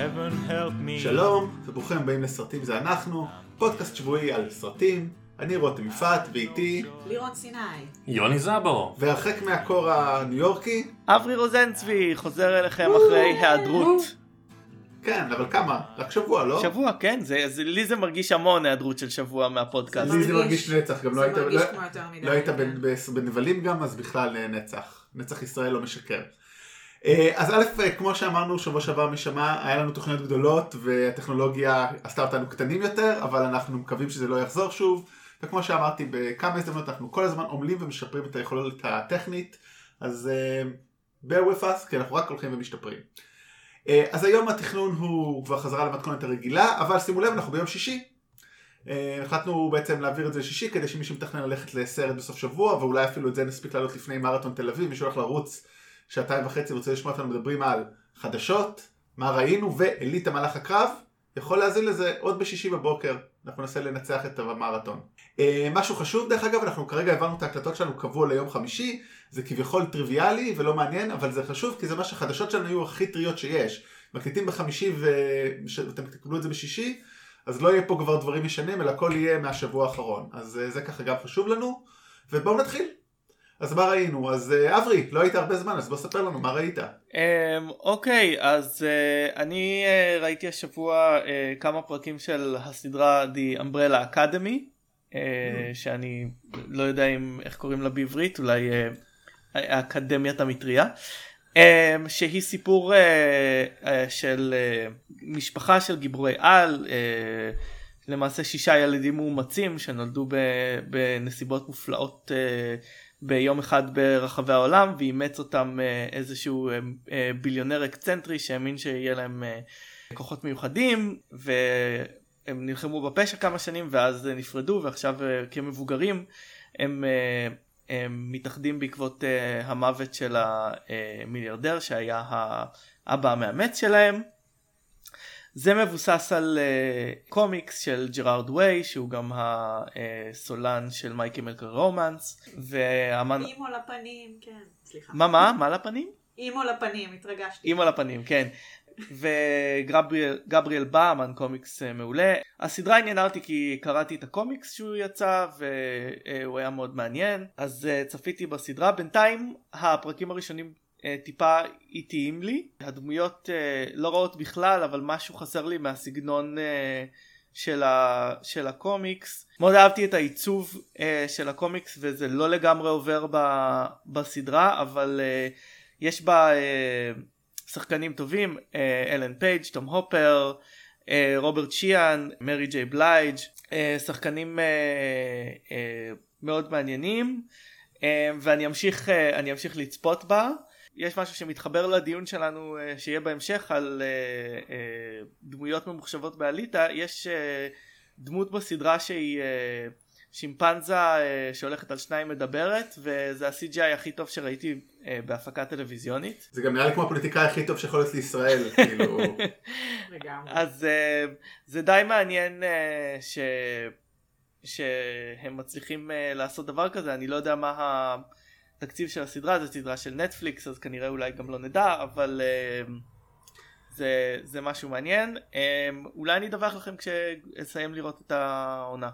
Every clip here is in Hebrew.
heaven help me. שלום, וברוכים הבאים לסרטים זה אנחנו, פודקאסט שבועי על סרטים. אני רותם יפעת, ואיתי, לירון סיני. יוני זבור. והרחק מהקור הניו יורקי, אברי רוזנצבי חוזר אליכם אחרי היעדרות. כן, אבל כמה? רק שבוע, לא? שבוע, כן, זה, זה, לי זה מרגיש המון היעדרות של שבוע מהפודקאסט. לי זה מרגיש נצח, גם לא זה היית, מרגיש לא- כמו יותר מדי. לא היית בנבלים גם, אז בכלל אה, נצח. נצח ישראל לא משקר. אה, אז א', אה, כמו שאמרנו שבוע שעבר משמע, היה לנו תוכניות גדולות והטכנולוגיה עשתה אותנו קטנים יותר, אבל אנחנו מקווים שזה לא יחזור שוב. וכמו שאמרתי, בכמה הזדמנות אנחנו כל הזמן עמלים ומשפרים את היכולות הטכנית, אז uh, bear with us, כי אנחנו רק הולכים ומשתפרים. Uh, אז היום התכנון הוא כבר חזרה למתכונת הרגילה, אבל שימו לב, אנחנו ביום שישי. Uh, החלטנו בעצם להעביר את זה לשישי, כדי שמי שמתכנן ללכת לסרט בסוף שבוע, ואולי אפילו את זה נספיק לעלות לפני מרתון תל אביב, מי שהולך לרוץ שעתיים וחצי ורוצה לשמוע אותנו מדברים על חדשות, מה ראינו, ואליטה מלאך הקרב, יכול להאזין לזה עוד בשישי בבוקר, אנחנו ננסה לנצח את המרתון. Uh, משהו חשוב דרך אגב, אנחנו כרגע העברנו את ההקלטות שלנו קבוע ליום חמישי, זה כביכול טריוויאלי ולא מעניין, אבל זה חשוב כי זה מה שהחדשות שלנו יהיו הכי טריות שיש. מקליטים בחמישי ואתם תקבלו את זה בשישי, אז לא יהיה פה כבר דברים ישנים, אלא הכל יהיה מהשבוע האחרון. אז uh, זה ככה גם חשוב לנו, ובואו נתחיל. אז מה ראינו? אז uh, אברי, לא היית הרבה זמן, אז בוא ספר לנו מה ראית. אמ, אוקיי, אז אה, אני אה, ראיתי השבוע אה, כמה פרקים של הסדרה The Umbrella Academy, אה, שאני לא יודע איך קוראים לה בעברית, אולי אה, אקדמיית המטריה. אמ, שהיא סיפור אה, אה, של אה, משפחה של גיבורי על, אה, למעשה שישה ילדים מאומצים שנולדו בנסיבות מופלאות אה, ביום אחד ברחבי העולם ואימץ אותם אה, איזשהו אה, אה, ביליונר אקצנטרי שהאמין שיהיה להם כוחות מיוחדים והם נלחמו בפשע כמה שנים ואז נפרדו ועכשיו כמבוגרים הם, הם מתאחדים בעקבות המוות של המיליארדר שהיה האבא המאמץ שלהם. זה מבוסס על uh, קומיקס של ג'רארד ווי שהוא גם הסולן של My Chemical Romance והאמן... אימו לפנים, כן. סליחה. מה מה? מה לפנים? אימו לפנים, התרגשתי. אימא לפנים כן. וגבריאל גבריאל בא אמן קומיקס אה, מעולה. הסדרה עניינה אותי כי קראתי את הקומיקס שהוא יצא והוא היה מאוד מעניין אז אה, צפיתי בסדרה בינתיים הפרקים הראשונים טיפה איטיים לי. הדמויות אה, לא רעות בכלל אבל משהו חסר לי מהסגנון אה, של, ה, של הקומיקס. מאוד אהבתי את העיצוב אה, של הקומיקס וזה לא לגמרי עובר ב, בסדרה אבל אה, יש בה אה, שחקנים טובים אה, אלן פייג' תום הופר אה, רוברט שיהאן מרי ג'יי בלייג' אה, שחקנים אה, אה, מאוד מעניינים אה, ואני אמשיך אה, אמשיך לצפות בה יש משהו שמתחבר לדיון שלנו אה, שיהיה בהמשך על אה, אה, דמויות ממוחשבות באליטה. יש דמות בסדרה שהיא שימפנזה שהולכת על שניים מדברת וזה ה-CGI הכי טוב שראיתי בהפקה טלוויזיונית. זה גם נראה לי כמו הפוליטיקאי הכי טוב שיכול להיות לישראל, כאילו... לגמרי. אז זה די מעניין ש... שהם מצליחים לעשות דבר כזה. אני לא יודע מה התקציב של הסדרה זו סדרה של נטפליקס אז כנראה אולי גם לא נדע אבל אה, זה, זה משהו מעניין אה, אולי אני אדווח לכם כשאסיים לראות את העונה.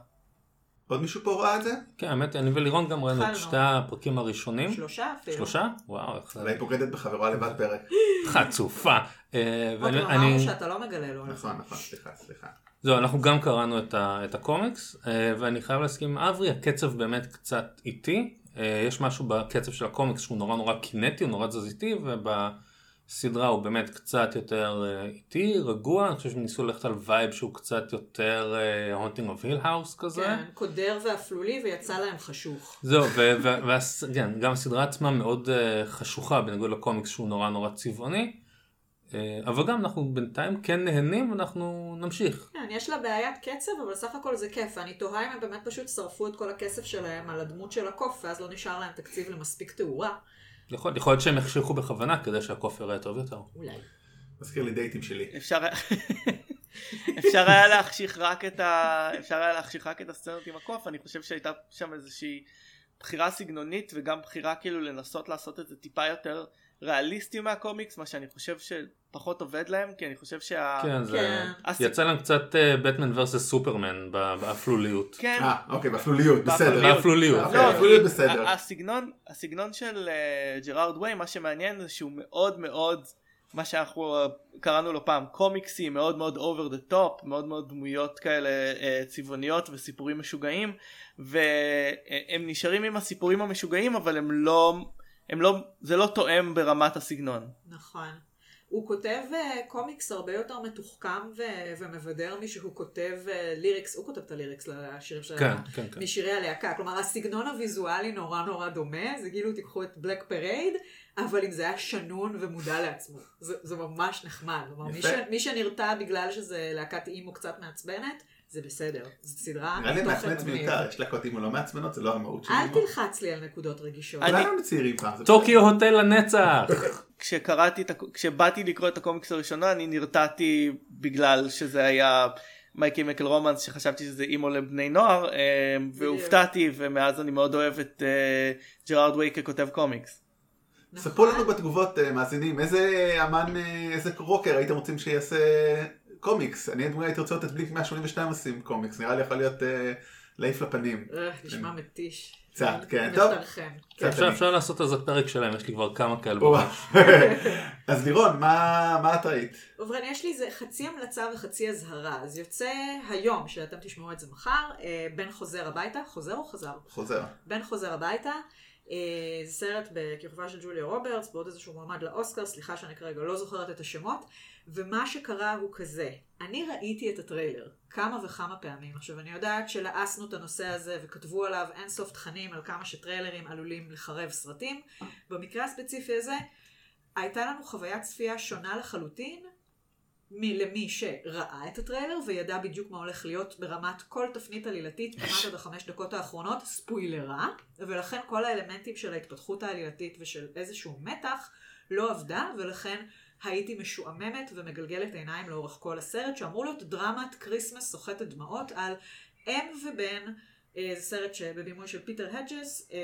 עוד מישהו פה ראה את זה? כן, האמת, אני ולירון גם ראינו את התחלנו. שתי הפרקים הראשונים. שלושה אפילו. שלושה? וואו, איך זה... אולי פוקדת בחברה לבד פרק. חצופה. אה, עוד ואני- לא אני- אמרנו שאתה לא מגלה לו. נכון, נכון, סליחה, סליחה. זהו, אנחנו גם קראנו את, ה, את הקומיקס, אה, ואני חייב להסכים עם אברי, הקצב באמת קצת איטי. אה, יש משהו בקצב של הקומיקס שהוא נורא נורא קינטי, הוא נורא תזזיתי, ובסדרה הוא באמת קצת יותר אה, איטי, רגוע. אני חושב שהם ניסו ללכת על vibe שהוא קצת יותר Haunting of Hill House כזה. כן, קודר ואפלולי ויצא להם חשוך. זהו, וגם הסדרה עצמה מאוד אה, חשוכה בניגוד לקומיקס שהוא נורא נורא צבעוני. אה, אבל גם אנחנו בינתיים כן נהנים ואנחנו נמשיך. כן, יש לה בעיית קצב, אבל סך הכל זה כיף. ואני תוהה אם הם באמת פשוט שרפו את כל הכסף שלהם על הדמות של הקוף, ואז לא נשאר להם תקציב למספיק תאורה. יכול, יכול להיות שהם החשיכו בכוונה כדי שהקוף יראה טוב יותר. אולי. מזכיר לי דייטים שלי. אפשר אפשר היה להחשיך רק את ה... אפשר היה להחשיך רק את הסצנות עם הקוף אני חושב שהייתה שם איזושהי בחירה סגנונית וגם בחירה כאילו לנסות לעשות את זה טיפה יותר ריאליסטי מהקומיקס מה שאני חושב שפחות עובד להם כי אני חושב שה... כן, זה... כן. הס- יצא להם קצת בטמן ורסס סופרמן באפלוליות. כן. אה, אוקיי, באפלוליות, בסדר. באפלוליות. אוקיי, לא, אפלוליות כי בסדר. ה- הסגנון, הסגנון של אה, ג'רארד ווי, מה שמעניין זה שהוא מאוד מאוד, מה שאנחנו אה, קראנו לו פעם קומיקסי, מאוד מאוד over the top, מאוד מאוד דמויות כאלה אה, צבעוניות וסיפורים משוגעים, והם נשארים עם הסיפורים המשוגעים, אבל הם לא, הם לא, זה לא תואם ברמת הסגנון. נכון. הוא כותב אה, קומיקס הרבה יותר מתוחכם ו- ומבדר משהוא כותב אה, lyrics, הוא כותב את ה lyrics לשירים של... כן, כן, כן. משירי הלהקה. כלומר, הסגנון הוויזואלי נורא נורא דומה, זה כאילו תיקחו את Black Parade, אבל אם זה היה שנון ומודע לעצמו. זה, זה ממש נחמד. כלומר, מי, ש. מי שנרתע בגלל שזה להקת אימו קצת מעצבנת, זה בסדר. זו סדרה נראה לי מגניב. מיותר, יש להקות אימו לא מעצבנות, זה לא המהות שלי. אל תלחץ לי על נקודות רגישות. אני- אולי הם צעירים פעם. Tokio Hotel לנצח! כשקראתי כשבאתי לקרוא את הקומיקס הראשונה אני נרתעתי בגלל שזה היה My Chemical Romance שחשבתי שזה אימו לבני נוער אה, והופתעתי ומאז אני מאוד אוהב את אה, ג'רארד ווי ככותב קומיקס. נכון? ספרו לנו בתגובות אה, מאזינים איזה אמן, איזה רוקר הייתם רוצים שיעשה קומיקס. אני לדוגמה הייתי רוצה לראות את בלינק 182 עושים קומיקס, נראה לי יכול להיות אה, להעיף לפנים. אה, נשמע מתיש. קצת, כן, טוב. קצת אפשר לעשות על זה פרק שלם, יש לי כבר כמה כאלה. בראש. אז לירון, מה מה את ראית? ובכן, יש לי איזה חצי המלצה וחצי אזהרה. אז יוצא היום, שאתם תשמעו את זה מחר, אה, בן חוזר הביתה, חוזר או חזר? חוזר. בן חוזר הביתה. זה סרט בכיכובה של ג'וליה רוברטס, בעוד איזשהו מועמד לאוסקר, סליחה שאני כרגע לא זוכרת את השמות. ומה שקרה הוא כזה, אני ראיתי את הטריילר כמה וכמה פעמים. עכשיו, אני יודעת שלעסנו את הנושא הזה וכתבו עליו אינסוף תכנים על כמה שטריילרים עלולים לחרב סרטים. במקרה הספציפי הזה, הייתה לנו חוויית צפייה שונה לחלוטין מ- למי שראה את הטריילר וידע בדיוק מה הולך להיות ברמת כל תפנית עלילתית כמעט עד החמש דקות האחרונות, ספוילרה, ולכן כל האלמנטים של ההתפתחות העלילתית ושל איזשהו מתח לא עבדה, ולכן הייתי משועממת ומגלגלת עיניים לאורך כל הסרט, שאמור להיות דרמת כריסמס סוחטת דמעות על אם ובן, אה, זה סרט שבבימוי של פיטר הדג'ס, אה,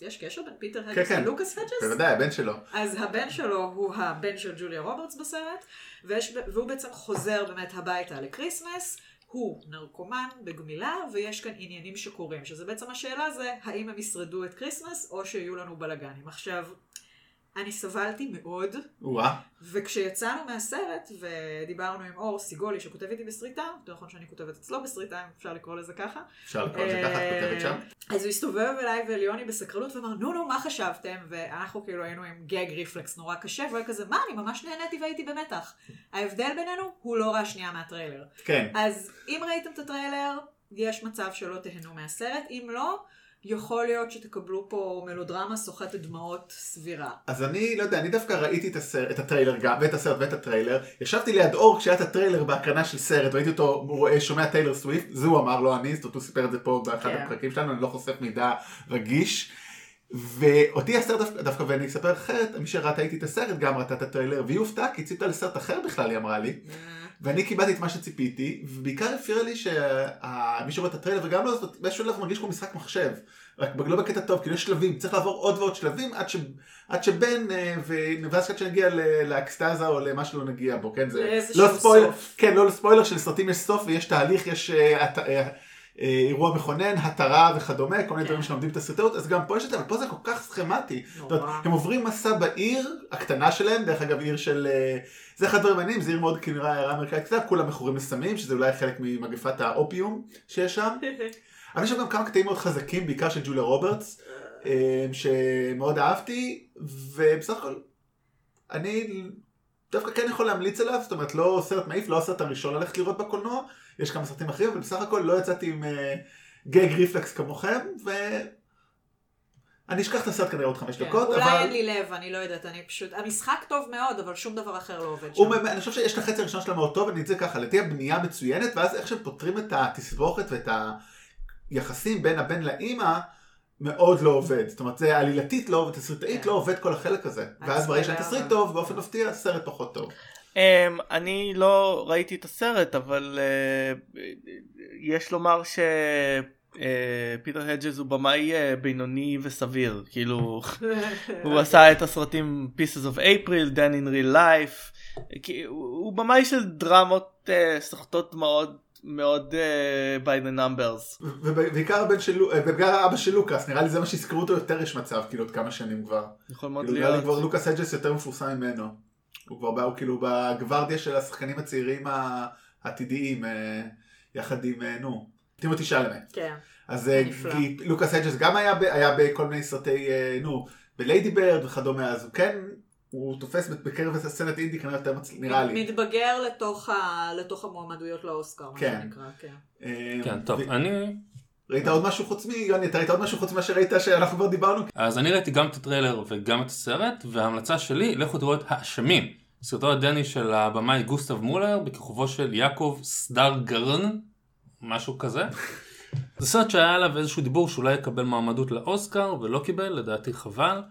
ויש קשר בין פיטר הדג'ס כן. ללוקאס הדג'ס? בוודאי, הבן שלו. אז הבן שלו הוא הבן של ג'וליה רוברטס בסרט, ויש, והוא בעצם חוזר באמת הביתה לקריסמס. הוא נרקומן בגמילה, ויש כאן עניינים שקורים, שזה בעצם השאלה זה, האם הם ישרדו את כריסמס, או שיהיו לנו בלאגנים. עכשיו, אני סבלתי מאוד, וואה. וכשיצאנו מהסרט, ודיברנו עם אור סיגולי, שכותב איתי בסריטה, יותר נכון שאני כותבת אצלו בסריטה, אם אפשר לקרוא לזה ככה, אפשר לקרוא לזה ככה, את כותבת שם. אז הוא הסתובב אליי ואליוני בסקרנות ואמר, נו נו, מה חשבתם? ואנחנו כאילו היינו עם גג ריפלקס נורא קשה, והוא היה כזה, מה, אני ממש נהניתי והייתי במתח. ההבדל בינינו, הוא לא ראה שנייה מהטריילר. כן. אז אם ראיתם את הטריילר, יש מצב שלא תהנו מהסרט, אם לא, יכול להיות שתקבלו פה מלודרמה סוחטת דמעות סבירה. אז אני לא יודע, אני דווקא ראיתי את, הסרט, את הטריילר גם, ואת הסרט ואת הטריילר. ישבתי ליד אור כשהיה את הטריילר בהקרנה של סרט, ראיתי אותו רואה, שומע טיילר סוויפט, זה הוא אמר, לא אני, זאת אומרת הוא סיפר את זה פה באחד כן. הפרקים שלנו, אני לא חושף מידע רגיש. ואותי הסרט דווקא, דווקא ואני אספר אחרת, מי שראתה איתי את הסרט גם ראתה את הטריילר, והיא הופתעה כי ציפתה לסרט אחר בכלל, היא אמרה לי. ואני קיבלתי את מה שציפיתי, ובעיקר הפריע לי שמי שרואה את הטריילר וגם לא, באיזשהו שלב מרגיש כמו משחק מחשב. רק לא בקטע טוב, כאילו יש שלבים, צריך לעבור עוד ועוד שלבים עד, ש... עד שבן, אה, ו... ואז עד שנגיע ל- לאקסטזה או למה שלא נגיע בו, כן? זה לא ספוילר, סוף. כן, לא לספוילר, שלסרטים יש סוף ויש תהליך, יש אה, הת... אה, אירוע מכונן, התרה וכדומה, כל מיני כן. דברים שלומדים את הסרטאות, אז גם פה יש את זה, אבל פה זה כל כך סכמטי. הם עוברים מסע בעיר הקטנה שלהם, דרך אגב עיר של... אה, זה אחד הדברים מעניינים, זה עיר מאוד כנראה עיירה אמריקאית קטנה, כולם מכורים לסמים, שזה אולי חלק ממגפת האופיום שיש שם. אבל יש שם גם כמה קטעים מאוד חזקים, בעיקר של ג'וליה רוברטס, אה, שמאוד אהבתי, ובסך הכל, אני דווקא כן יכול להמליץ עליו, זאת אומרת, לא סרט מעיף, לא הסרט הראשון ללכת לראות בקולנוע, יש כמה סרטים אחרים, אבל בסך הכל לא יצאתי עם אה, גג ריפלקס כמוכם, ו... אני אשכח את הסרט כנראה עוד חמש כן, דקות, אולי אבל... אין לי לב, אני לא יודעת, אני פשוט... המשחק טוב מאוד, אבל שום דבר אחר לא עובד שם. באמת- אני חושב שיש את החצי הראשון שלה מאוד טוב, אני את זה ככה, לדעתי הבנייה מצוינת, ואז איך שהם פותרים את התסבוכת ואת היחסים בין הבן לאימא, מאוד לא עובד. זאת אומרת, זה עלילתית לא עובד, תסריטאית כן. לא עובד כל החלק הזה. ואז ברגע שהתסריט טוב, באופן מפתיע, הסרט פחות טוב. Um, אני לא ראיתי את הסרט אבל uh, יש לומר אה, פיטר הג'ז הוא במאי אה, בינוני וסביר כאילו הוא עשה את הסרטים Pieces of April, Dan in Real Life כי הוא הוא במאי של דרמות אה, סוחטות מאוד מאוד אה, by the numbers ובעיקר אבא של לוקאס, נראה לי זה מה שיזכרו אותו יותר יש מצב, כאילו עוד כמה שנים כבר. יכול מאוד כאילו, נראה לי להיות כבר לוקאס אג'ס יותר מפורסם ממנו. הוא כבר בא, הוא כאילו בגוורדיה של השחקנים הצעירים העתידיים, אה, יחד עם, אה, נו, טימותי שלמה. כן. אז אה, לוקאס הדג'ס גם היה, ב- היה בכל מיני סרטי, נו, בליידי בירד וכדומה, אז הוא כן, הוא תופס בקרב הסצנת אינדי כנראה יותר מצליח, נראה לי. מתבגר לתוך, ה... לתוך המועמדויות לאוסקר, מה כן. שנקרא, כן. כן, טוב, ו- אני... ראית עוד משהו חוץ מ... יוני, אתה ראית עוד משהו חוץ ממה שראית שאנחנו כבר דיברנו? אז אני ראיתי גם את הטריילר וגם את הסרט, וההמלצה שלי, לכו תראו את האשמים. סרטו הדני של הבמאי גוסטב מולר, בכיכובו של יעקב סדרגרן, משהו כזה. זה סרט שהיה עליו איזשהו דיבור שאולי יקבל מועמדות לאוסקר, ולא קיבל, לדעתי חבל.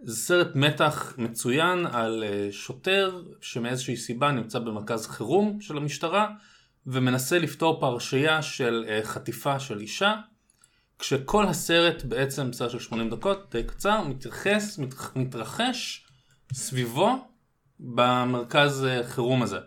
זה סרט מתח מצוין על אה, שוטר שמאיזושהי סיבה נמצא במרכז חירום של המשטרה, ומנסה לפתור פרשייה של אה, חטיפה של אישה. כשכל הסרט בעצם סרט של 80 דקות, די קצר, מתייחס, מת, מתרחש סביבו במרכז אה, חירום הזה.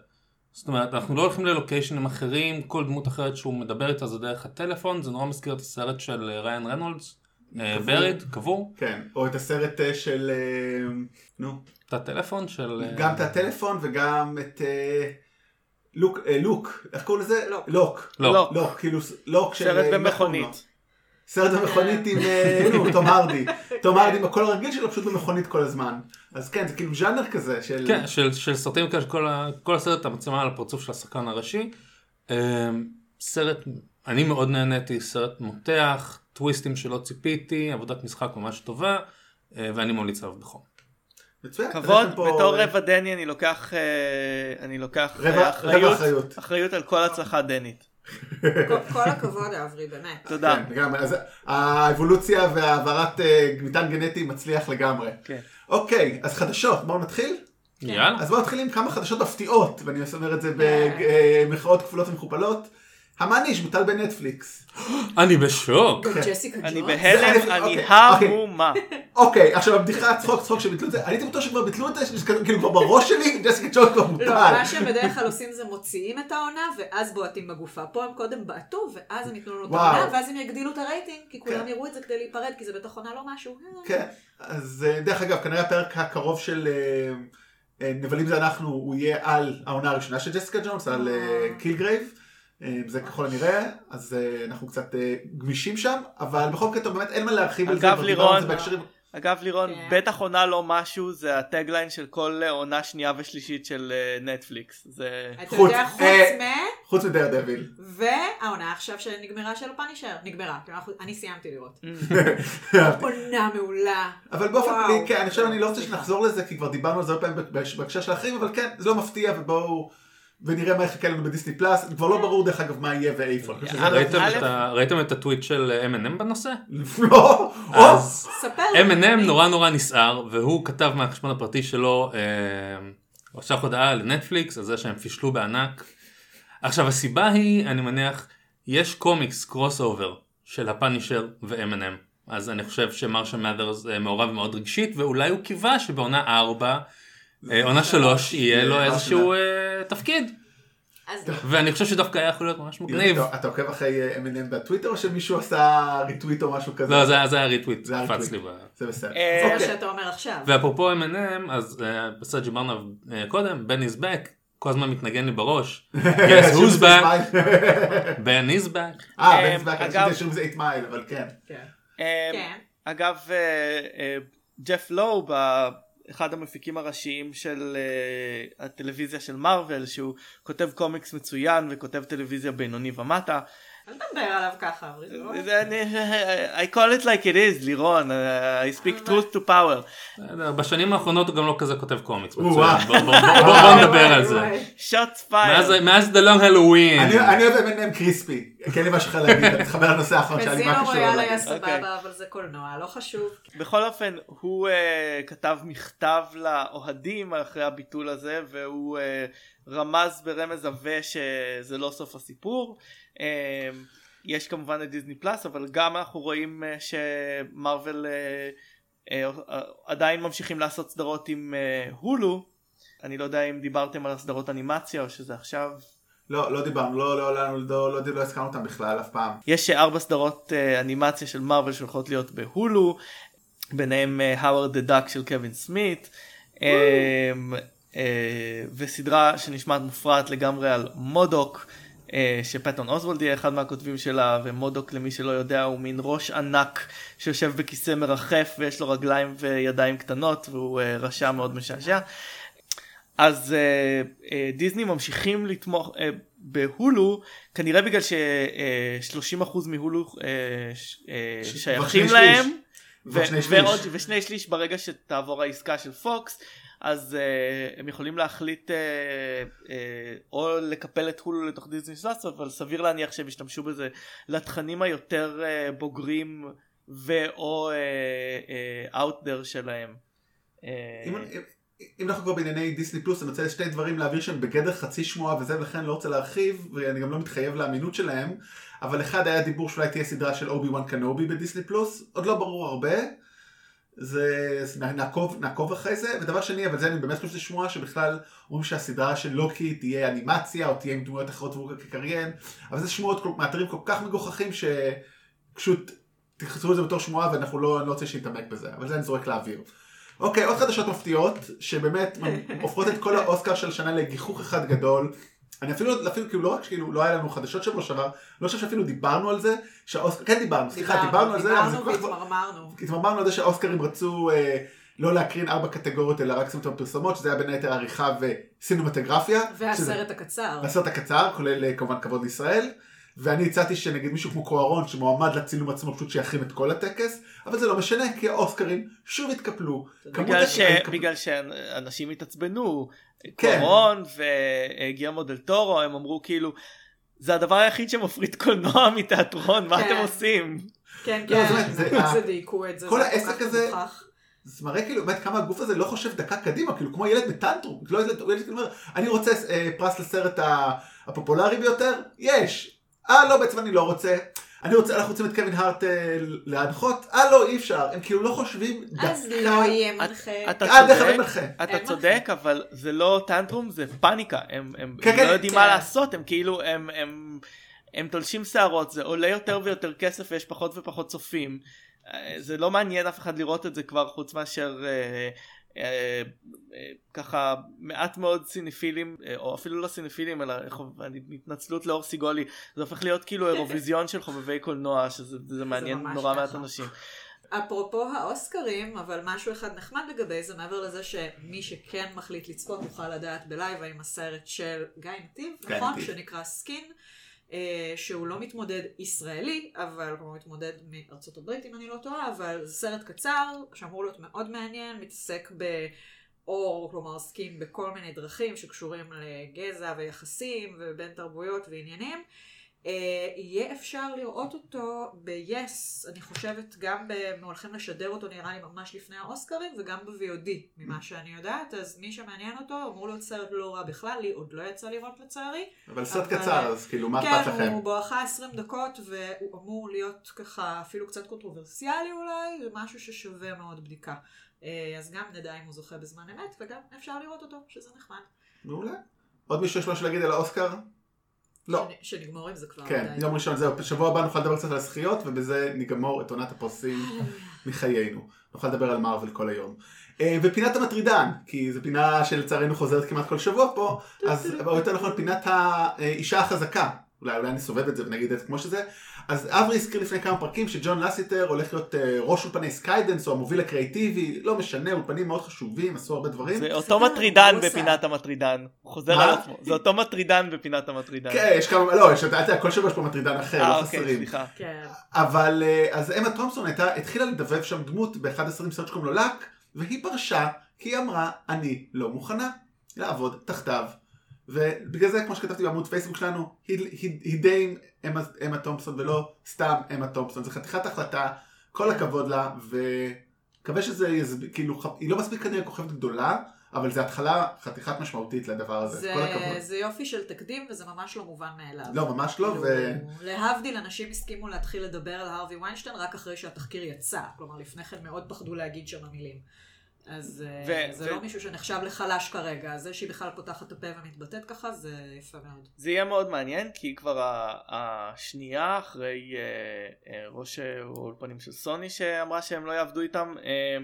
זאת אומרת, אנחנו לא הולכים ללוקיישנים אחרים, כל דמות אחרת שהוא מדבר איתה זה דרך הטלפון, זה נורא מזכיר את הסרט של אה, ריין רנולדס, אה, קבור. בריד, קבור, כן, או את הסרט אה, של... אה, נו, את הטלפון של... גם את הטלפון וגם את... לוק, אה, לוק, איך קוראים לזה? לוק. לוק. לוק, כאילו לוק של... סרט אה, במכונית. סרט במכונית עם, אה, נו, תום הרדי. תום הרדי עם הקול הרגיל שלו פשוט במכונית כל הזמן. אז כן, זה כאילו ז'אנר כזה של... כן, של, של סרטים כאלה, שכל כל הסרט המצלמה על הפרצוף של השחקן הראשי. אה, סרט, אני מאוד נהניתי, סרט מותח, טוויסטים שלא ציפיתי, עבודת משחק ממש טובה, ואני ממליץ עליו בחום. מצוין. כבוד פה- בתור רבע דני אני לוקח אה, אני לוקח רבע- אה, רבע אחריות אחריות. אחריות על כל הצלחה דנית כל- כל הכבוד, אברי, באמת. תודה כן, לגמרי. אז האבולוציה והעברת אה, מטען גנטי מצליח לגמרי. כן. אוקיי, אז חדשות, בואו נתחיל? יאללה. אז בואו נתחיל עם כמה חדשות מפתיעות, ואני אומר את זה כן. במחאות כפולות ומכופלות. המאניש בוטל בנטפליקס. אני בשוק. אני. בהלם אני אוקיי, המומה אוקיי, עכשיו הבדיחה צחוק צחוק שביטלו את זה, אני הייתי בטוח שכבר ביטלו את זה, שזה כזה, כאילו כבר בראש שלי, ג'סיקה ג'ונס כבר לא, בוטל. מה שהם בדרך כלל עושים זה מוציאים את העונה, ואז בועטים בגופה. פה הם קודם בעטו, ואז הם ייתנו לנו את. העונה, ואז הם יגדילו את הרייטינג, כי כולם כן. יראו את זה כדי להיפרד, כי זה בטח עונה לא משהו. כן, אז אה, דרך אגב, כנראה הפרק הקרוב של אה, אה, נבלים זה אנחנו, הוא יהיה על העונה הראשונה של ג'סיקה ג'ונס, על. קילגרייב. זה ככל הנראה, אז אה, אנחנו קצת אה, גמישים שם, אבל בכל מקרה, באמת אין מה להרחיב על זה, אגב, לירון, בהקשרים- אגב לירון כן. בטח עונה לא משהו זה ה tagline של כל אה, עונה שנייה ושלישית של אה, נטפליקס זה אתה יודע, חוץ אה, מ... חוץ מדר דוויל. והעונה עכשיו שנגמרה של הפאנישר. נגמרה. אני סיימתי לראות. עונה מעולה. אבל באופן. כללי, כן, אני חושב, אני לא רוצה. שנחזור לזה, כי כבר דיברנו על זה הרבה פעמים בהקשר של האחרים, אבל כן, זה לא מפתיע, ובואו, ונראה מה יחכה לנו בדיסני פלאס, כבר לא ברור דרך אגב מה יהיה ואיפה. חושב שזה- ראיתם את הטוויט של M&M בנושא? לא, אז. M&M נורא נורא נסער, והוא כתב מהחשבון הפרטי שלו, אה, הוא שלח הודעה לנטפליקס על זה שהם פישלו בענק. עכשיו הסיבה היא, אני מניח, יש קומיקס crossover של הפאנישר ו- Eminem. אז אני חושב שמרשל מאת'רס אה, מעורב מאוד רגשית, ואולי הוא קיווה שבעונה 4, אה, עונה 3, יהיה לו יהיה איזשהו אה, תפקיד. ואני חושב שדווקא היה יכול להיות ממש מגניב. אתה עוקב אחרי אה, Eminem בטוויטר, או שמישהו עשה retweet או משהו כזה? לא, זה היה- זה retweet, זה היה קפץ לי. retweet. זה בסדר. אה, זה מה אוקיי. שאתה אומר עכשיו. ואפרופו Eminem, אז אה, בסרט שדיברנו עליו אה, קודם, בן is back, כל הזמן מתנגן לי בראש. Guess who's back? בן is back. אה, אה, בן זבק, אני אגב- חושב שזה 8 מייל, אבל כן. כן. אה, כן. אגב אה, אה, ג'ף לואו אחד המפיקים הראשיים של אה, הטלוויזיה של מארוול שהוא כותב קומיקס מצוין וכותב טלוויזיה בינוני ומטה. אל תדבר עליו ככה, לא... I call it like it is לירון אה, I speak truth to power. בסדר, בשנים האחרונות הוא גם לא כזה כותב קומיקס. או, מצוין. וואו. בוא- בוא- בוא- בוא- בוא נדבר על זה. וואי. shots מאז- The Long Halloween. אני אוהב M&M קריספי, אין לי משהו אחר להגיד, אני מתחבר לנושא האחרון שהיה לי מה קשור רויאל להגיד. היה אוקיי. סבבה, אבל זה קולנוע, לא חשוב. בכל אופן הוא כתב מכתב לאוהדים אחרי הביטול הזה והוא רמז ברמז עבה שזה לא סוף הסיפור. Uh, יש כמובן את דיסני פלאס אבל גם אנחנו רואים אה, שמרוויל אה, אה, עדיין ממשיכים לעשות סדרות עם הולו אני לא יודע אם דיברתם על הסדרות אנימציה או שזה עכשיו לא, לא דיברנו, לא, לא, לא, לא, לא, לא הזכרנו אותם בכלל אף פעם. יש ארבע סדרות אנימציה של מרוויל שהולכות להיות בהולו ביניהם Howard the Duck של קווין סמית אה, וסדרה שנשמעת מופרעת לגמרי על מודוק אה, שפטון אוסוולט יהיה אחד מהכותבים שלה ומודוק למי שלא יודע הוא מין ראש ענק שיושב בכיסא מרחף ויש לו רגליים וידיים קטנות והוא אה, רשע מאוד משעשע. אז אה, אה, דיסני ממשיכים לתמוך אה, בהולו כנראה בגלל ש-30% מהולו אה, אה, שייכים להם שליש. ו- כבר שני שליש. ועוד ושני שליש ברגע שתעבור העסקה של פוקס אז אה, הם יכולים להחליט אה, אה, או לקפל את הולו לתוך דיסני פלאס אבל סביר להניח שהם ישתמשו בזה לתכנים היותר uh, בוגרים ואו אאוטדר שלהם. Uh, אם, אם, אם אנחנו כבר בענייני דיסני פלוס, אני רוצה שתי דברים להעביר שהם בגדר חצי שמועה וזה, ולכן לא רוצה להרחיב, ואני גם לא מתחייב לאמינות שלהם, אבל אחד היה דיבור שאולי תהיה סדרה של אובי וואן קנובי בדיסני פלוס, עוד לא ברור הרבה, זה, נ- נעקוב, נעקוב אחרי זה, ודבר שני, אבל זה אני באמת חושב שזה שמועה שבכלל אומרים שהסדרה של לוקי תהיה אנימציה, או תהיה עם דמויות אחרות והוא כקריין, אבל זה שמועות מאתרים כל כך מגוחכים שפשוט תכנסו לזה בתור שמועה ואנחנו לא, לא רוצה שנתעמק בזה, אבל זה אני זורק לאוויר. אוקיי, עוד חדשות מפתיעות, שבאמת הופכות את כל האוסקר של השנה לגיחוך אחד גדול. אני אפילו, אפילו כאילו לא רק שכאילו לא היה לנו חדשות שבוע שעבר, לא חושב שאפילו דיברנו על זה, שהאוסקר, כן דיברנו, סליחה, דיברנו על זה, דיברנו והתמרמרנו. התמרמרנו על זה שהאוסקרים רצו אה, לא להקרין ארבע קטגוריות אלא רק סימפטום פרסומות, שזה היה בין היתר עריכה וסינמטוגרפיה. שזה- והסרט הקצר. הסרט הקצר, כולל אה, כמובן כבוד לישראל. ואני הצעתי שנגיד מישהו כמו קוארון שמועמד לצילום עצמו פשוט שיחרים את כל הטקס, אבל זה לא משנה כי האוסקרים שוב התקפלו. בגלל, ש... הקהל- בגלל שאנשים התעצבנו, כן. קורון וגיירמו דל טורו הם אמרו כאילו זה הדבר היחיד שמפריד קולנוע מתיאטרון מה כן. אתם עושים? כן, לא, כן, זה- דייקו את זה. כל העסק הזה-. זה מראה כאילו באמת כמה הגוף הזה לא חושב דקה קדימה, כאילו כמו ילד בטנטרום, לא ילד, ילד כאילו אומר, אני רוצה אה, פרס לסרט ה- הפופולרי ביותר, יש. אה לא בעצם אני לא רוצה. אני רוצה, אנחנו רוצים את קווין הארט אה, להנחות, אה לא אי אפשר, הם כאילו לא חושבים דקה. אז לא יהיה מנחה. אתה אה דרך צודק, אגב מנחה. אתה אין צודק אבל זה לא טנטרום זה פאניקה הם, הם, כן, הם כן, לא יודעים כן. מה לעשות הם כאילו הם, הם, הם תולשים שערות זה עולה יותר ויותר כסף ויש פחות ופחות צופים אה, זה לא מעניין אף אחד לראות את זה כבר חוץ מאשר אה, אה, אה, ככה מעט מאוד סינפילים אה, או אפילו לא סינפילים אלא חוב- אני- התנצלות לאור סיגולי זה הופך להיות כאילו אירוויזיון של חובבי קולנוע שזה זה מעניין נורא מעט. אנשים. אפרופו האוסקרים, אבל משהו אחד נחמד לגבי זה, מעבר לזה שמי שכן מחליט לצפות יוכל לדעת ב live האם הסרט של גיא נתיב, נכון? שנקרא Skin, אה, שהוא לא מתמודד ישראלי, אבל הוא מתמודד מארצות הברית אם אני לא טועה, אבל זה סרט קצר שאמור להיות מאוד מעניין, מתעסק בעור, כלומר Skin בכל מיני דרכים שקשורים לגזע ויחסים ובין תרבויות ועניינים. אה, יהיה אפשר לראות אותו ב-yes, אני חושבת גם ב- הולכים לשדר אותו נראה לי ממש לפני האוסקרים וגם ב-VOD ממה שאני יודעת, אז מי שמעניין אותו אמור להיות סרט לא רע בכלל, לי עוד לא יצא לראות לצערי. אבל סרט קצר, אז כאילו מה אכפת כן, לכם? הוא בואכה 20 דקות והוא אמור להיות ככה אפילו קצת קונטרוברסיאלי אולי, זה משהו ששווה מאוד בדיקה. אה, אז גם נדע אם הוא זוכה בזמן אמת וגם אפשר לראות אותו, שזה נחמד. מעולה. עוד מישהו יש משהו להגיד על האוסקר? לא. שנ- שנגמור עם זה כבר. כן. יום ראשון זהו, בשבוע הבא נוכל לדבר קצת על הזכיות, ובזה נגמור את עונת הפרסים מחיינו. נוכל לדבר על מארוול כל היום. אה, ופינת המטרידן, כי זו פינה שלצערנו חוזרת כמעט כל שבוע פה, אז או יותר נכון פינת האישה החזקה. אולי, אולי נסובב את זה ונגיד את זה כמו שזה. אז אברי הזכיר לפני כמה פרקים שג'ון לאסטר הולך להיות אה, ראש אולפני סקיידאנס או המוביל הקריאיטיבי, לא משנה, אולפנים מאוד חשובים, עשו הרבה דברים. זה אותו מטרידן? בפינת המטרידן הוא חוזר? על עצמו זה אותו מטרידן בפינת המטרידן. כן, יש כמה, לא, יש, אל תדע, כל שבוע יש פה מטרידן אחר, אה לא אוקיי חסרים. סליחה. כן. אבל אה, אז אמה תומפסון התחילה לדבב שם דמות באחד הסרטים סרט שקוראים לו לק, והיא פרשה כי היא אמרה, אני לא מוכנה לעבוד תחתיו. ובגלל זה, כמו שכתבתי בעמוד פייסבוק שלנו, היא, די עם אמה, תומפסון ולא סתם אמה תומפסון. זו חתיכת החלטה, כל הכבוד לה, ומקווה שזה יסביר, כאילו, היא לא מספיק כנראה כוכבת גדולה, אבל זה התחלה חתיכת משמעותית לדבר הזה, זה, כל הכבוד. זה יופי של תקדים וזה ממש לא מובן מאליו. לא, ממש לא, כאילו, ו... להבדיל, אנשים הסכימו להתחיל לדבר על הארווי ויינשטיין רק אחרי שהתחקיר יצא. כלומר, לפני כן מאוד פחדו להגיד שם המילים. אז אה, ו- זה ו- לא מישהו שנחשב לחלש כרגע. זה שהיא בכלל פותחת את הפה ומתבטאת ככה, זה יפה מאוד. זה יהיה מאוד מעניין כי היא כבר השנייה אחרי אה, אה, ראש האולפנים של סוני שאמרה שהם לא יעבדו איתם. אה,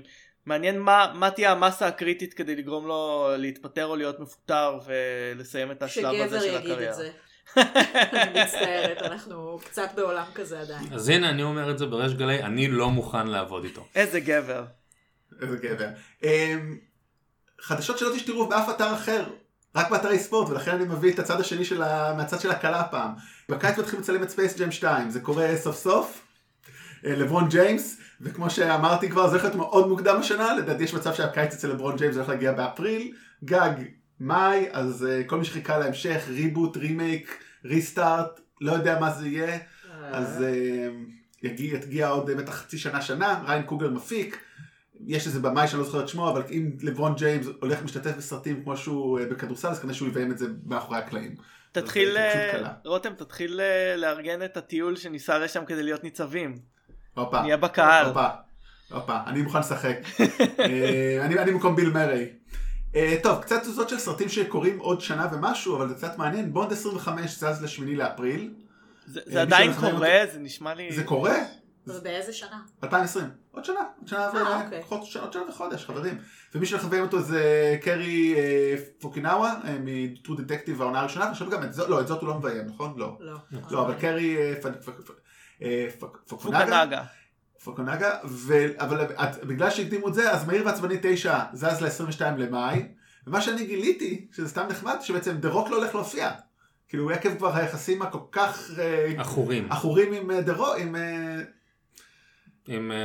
מעניין מה, מה תהיה המסה הקריטית כדי לגרום לו להתפטר או להיות מפוטר ולסיים את השלב הזה שגבר של יגיד הקריירה. את זה. אני מצטערת, אנחנו קצת בעולם כזה עדיין. אז הנה אני אומר את זה בריש גלי, אני לא מוכן לעבוד איתו. איזה גבר. איזה גבר. אמ, חדשות שלא תקראו באף אתר אחר, רק באתרי ספורט, ולכן אני מביא את הצד השני של ה... מהצד של הכלה הפעם. בקיץ מתחילים לצלם את Space Jam 2, זה קורה סוף סוף. אה, לברון ג'יימס, וכמו שאמרתי כבר, זה הולך להיות מאוד מוקדם השנה, לדעתי יש מצב שהקיץ אצל לברון ג'יימס הולך להגיע באפריל, גג מאי, אז אה, כל מי שחיכה להמשך, reboot, remake, restart, לא יודע מה זה יהיה, אז אה, יגיע, יגיע עוד בטח חצי שנה שנה, ריאן קוגלר מפיק, יש איזה במאי שאני לא זוכר את שמו, אבל אם לברון ג'יימס הולך להשתתף בסרטים כמו שהוא אה, בכדורסל, אז כנראה שהוא יביים את זה מאחורי הקלעים. תתחיל, אה. רותם תתחיל אה, לארגן את הטיול שניסע לשם כדי להיות ניצבים. הופה. נהיה בקהל. הופה. הופה. אני מוכן לשחק. אה, אני אני במקום ביל מריי. אה, טוב, קצת תזוזות של סרטים שקורים עוד שנה ומשהו, אבל זה קצת מעניין. בונד 25 זז לשמיני לאפריל. זה, אה, זה עדיין קורה, זה נשמע לי... זה קורה? ובאיזה שנה? 2020. עוד שנה. עוד שנה ו- אה, אוקיי. חודש- עוד שנה וחודש, חברים. ומי שמכוון אותו זה קרי אה, פוקינאווה, אה, מ-True Detective העונה הראשונה, ועכשיו גם את זאת, לא, את זאת הוא לא מביים, נכון? לא. לא. לא, אבל קרי אה, פ- פ- פ- אה, פוקונגה. פוקונגה, ו... אבל את, בגלל שהקדימו את זה, אז מהיר ועצבני 9 זז ל-22 למאי, ומה שאני גיליתי, שזה סתם נחמד, שבעצם דה רוק לא הולך להופיע. כאילו עקב כבר היחסים הכל כך אה, עכורים. עכורים עם דה רוק, עם אה, עם אה,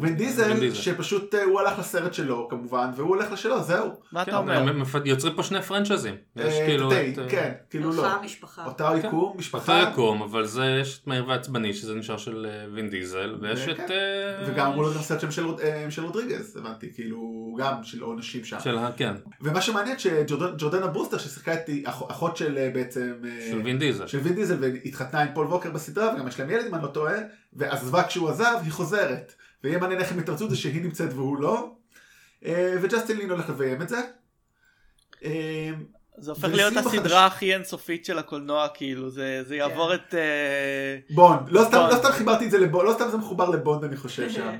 וין דיזל, שפשוט אה, הוא הלך לסרט שלו כמובן, והוא הולך לשלו, זהו. מה כן, אתה אומר? יוצרים פה שני פרנצ'ייזים. יש אה, כאילו די, את... כן, כאילו לא. הלכה המשפחה. אותה כן. יקום, אותו משפחה, יקום, אבל זה יש את מהיר ועצבני שזה נשאר של אה, וין דיזל, ויש כן. את... וגם אמרו לו גם סרט שם של רוד- של רודריגז, הבנתי, כאילו, גם של עונשים שם. של ה... כן, ומה שמעניין שג'ורדנה ברוסטר ששיחקה את אח- אחות של בעצם של וין דיזל. של וין דיזל והתחתנה עם פול ווקר בסדרה וגם יש להם ילד אם אני לא טועה ועזבה כשהוא עזב היא חוזרת ויהיה מעניין איך הם יתרצו את זה שהיא נמצאת והוא לא אה, וג'סטין לין הולך לביים את זה. אה, זה הופך להיות הסדרה הכי אינסופית של הקולנוע, כאילו, זה זה יעבור את... אה, בונד לא סתם בונד. לא סתם חיברתי את זה לבונד לא סתם זה מחובר לבונד אני חושב שם.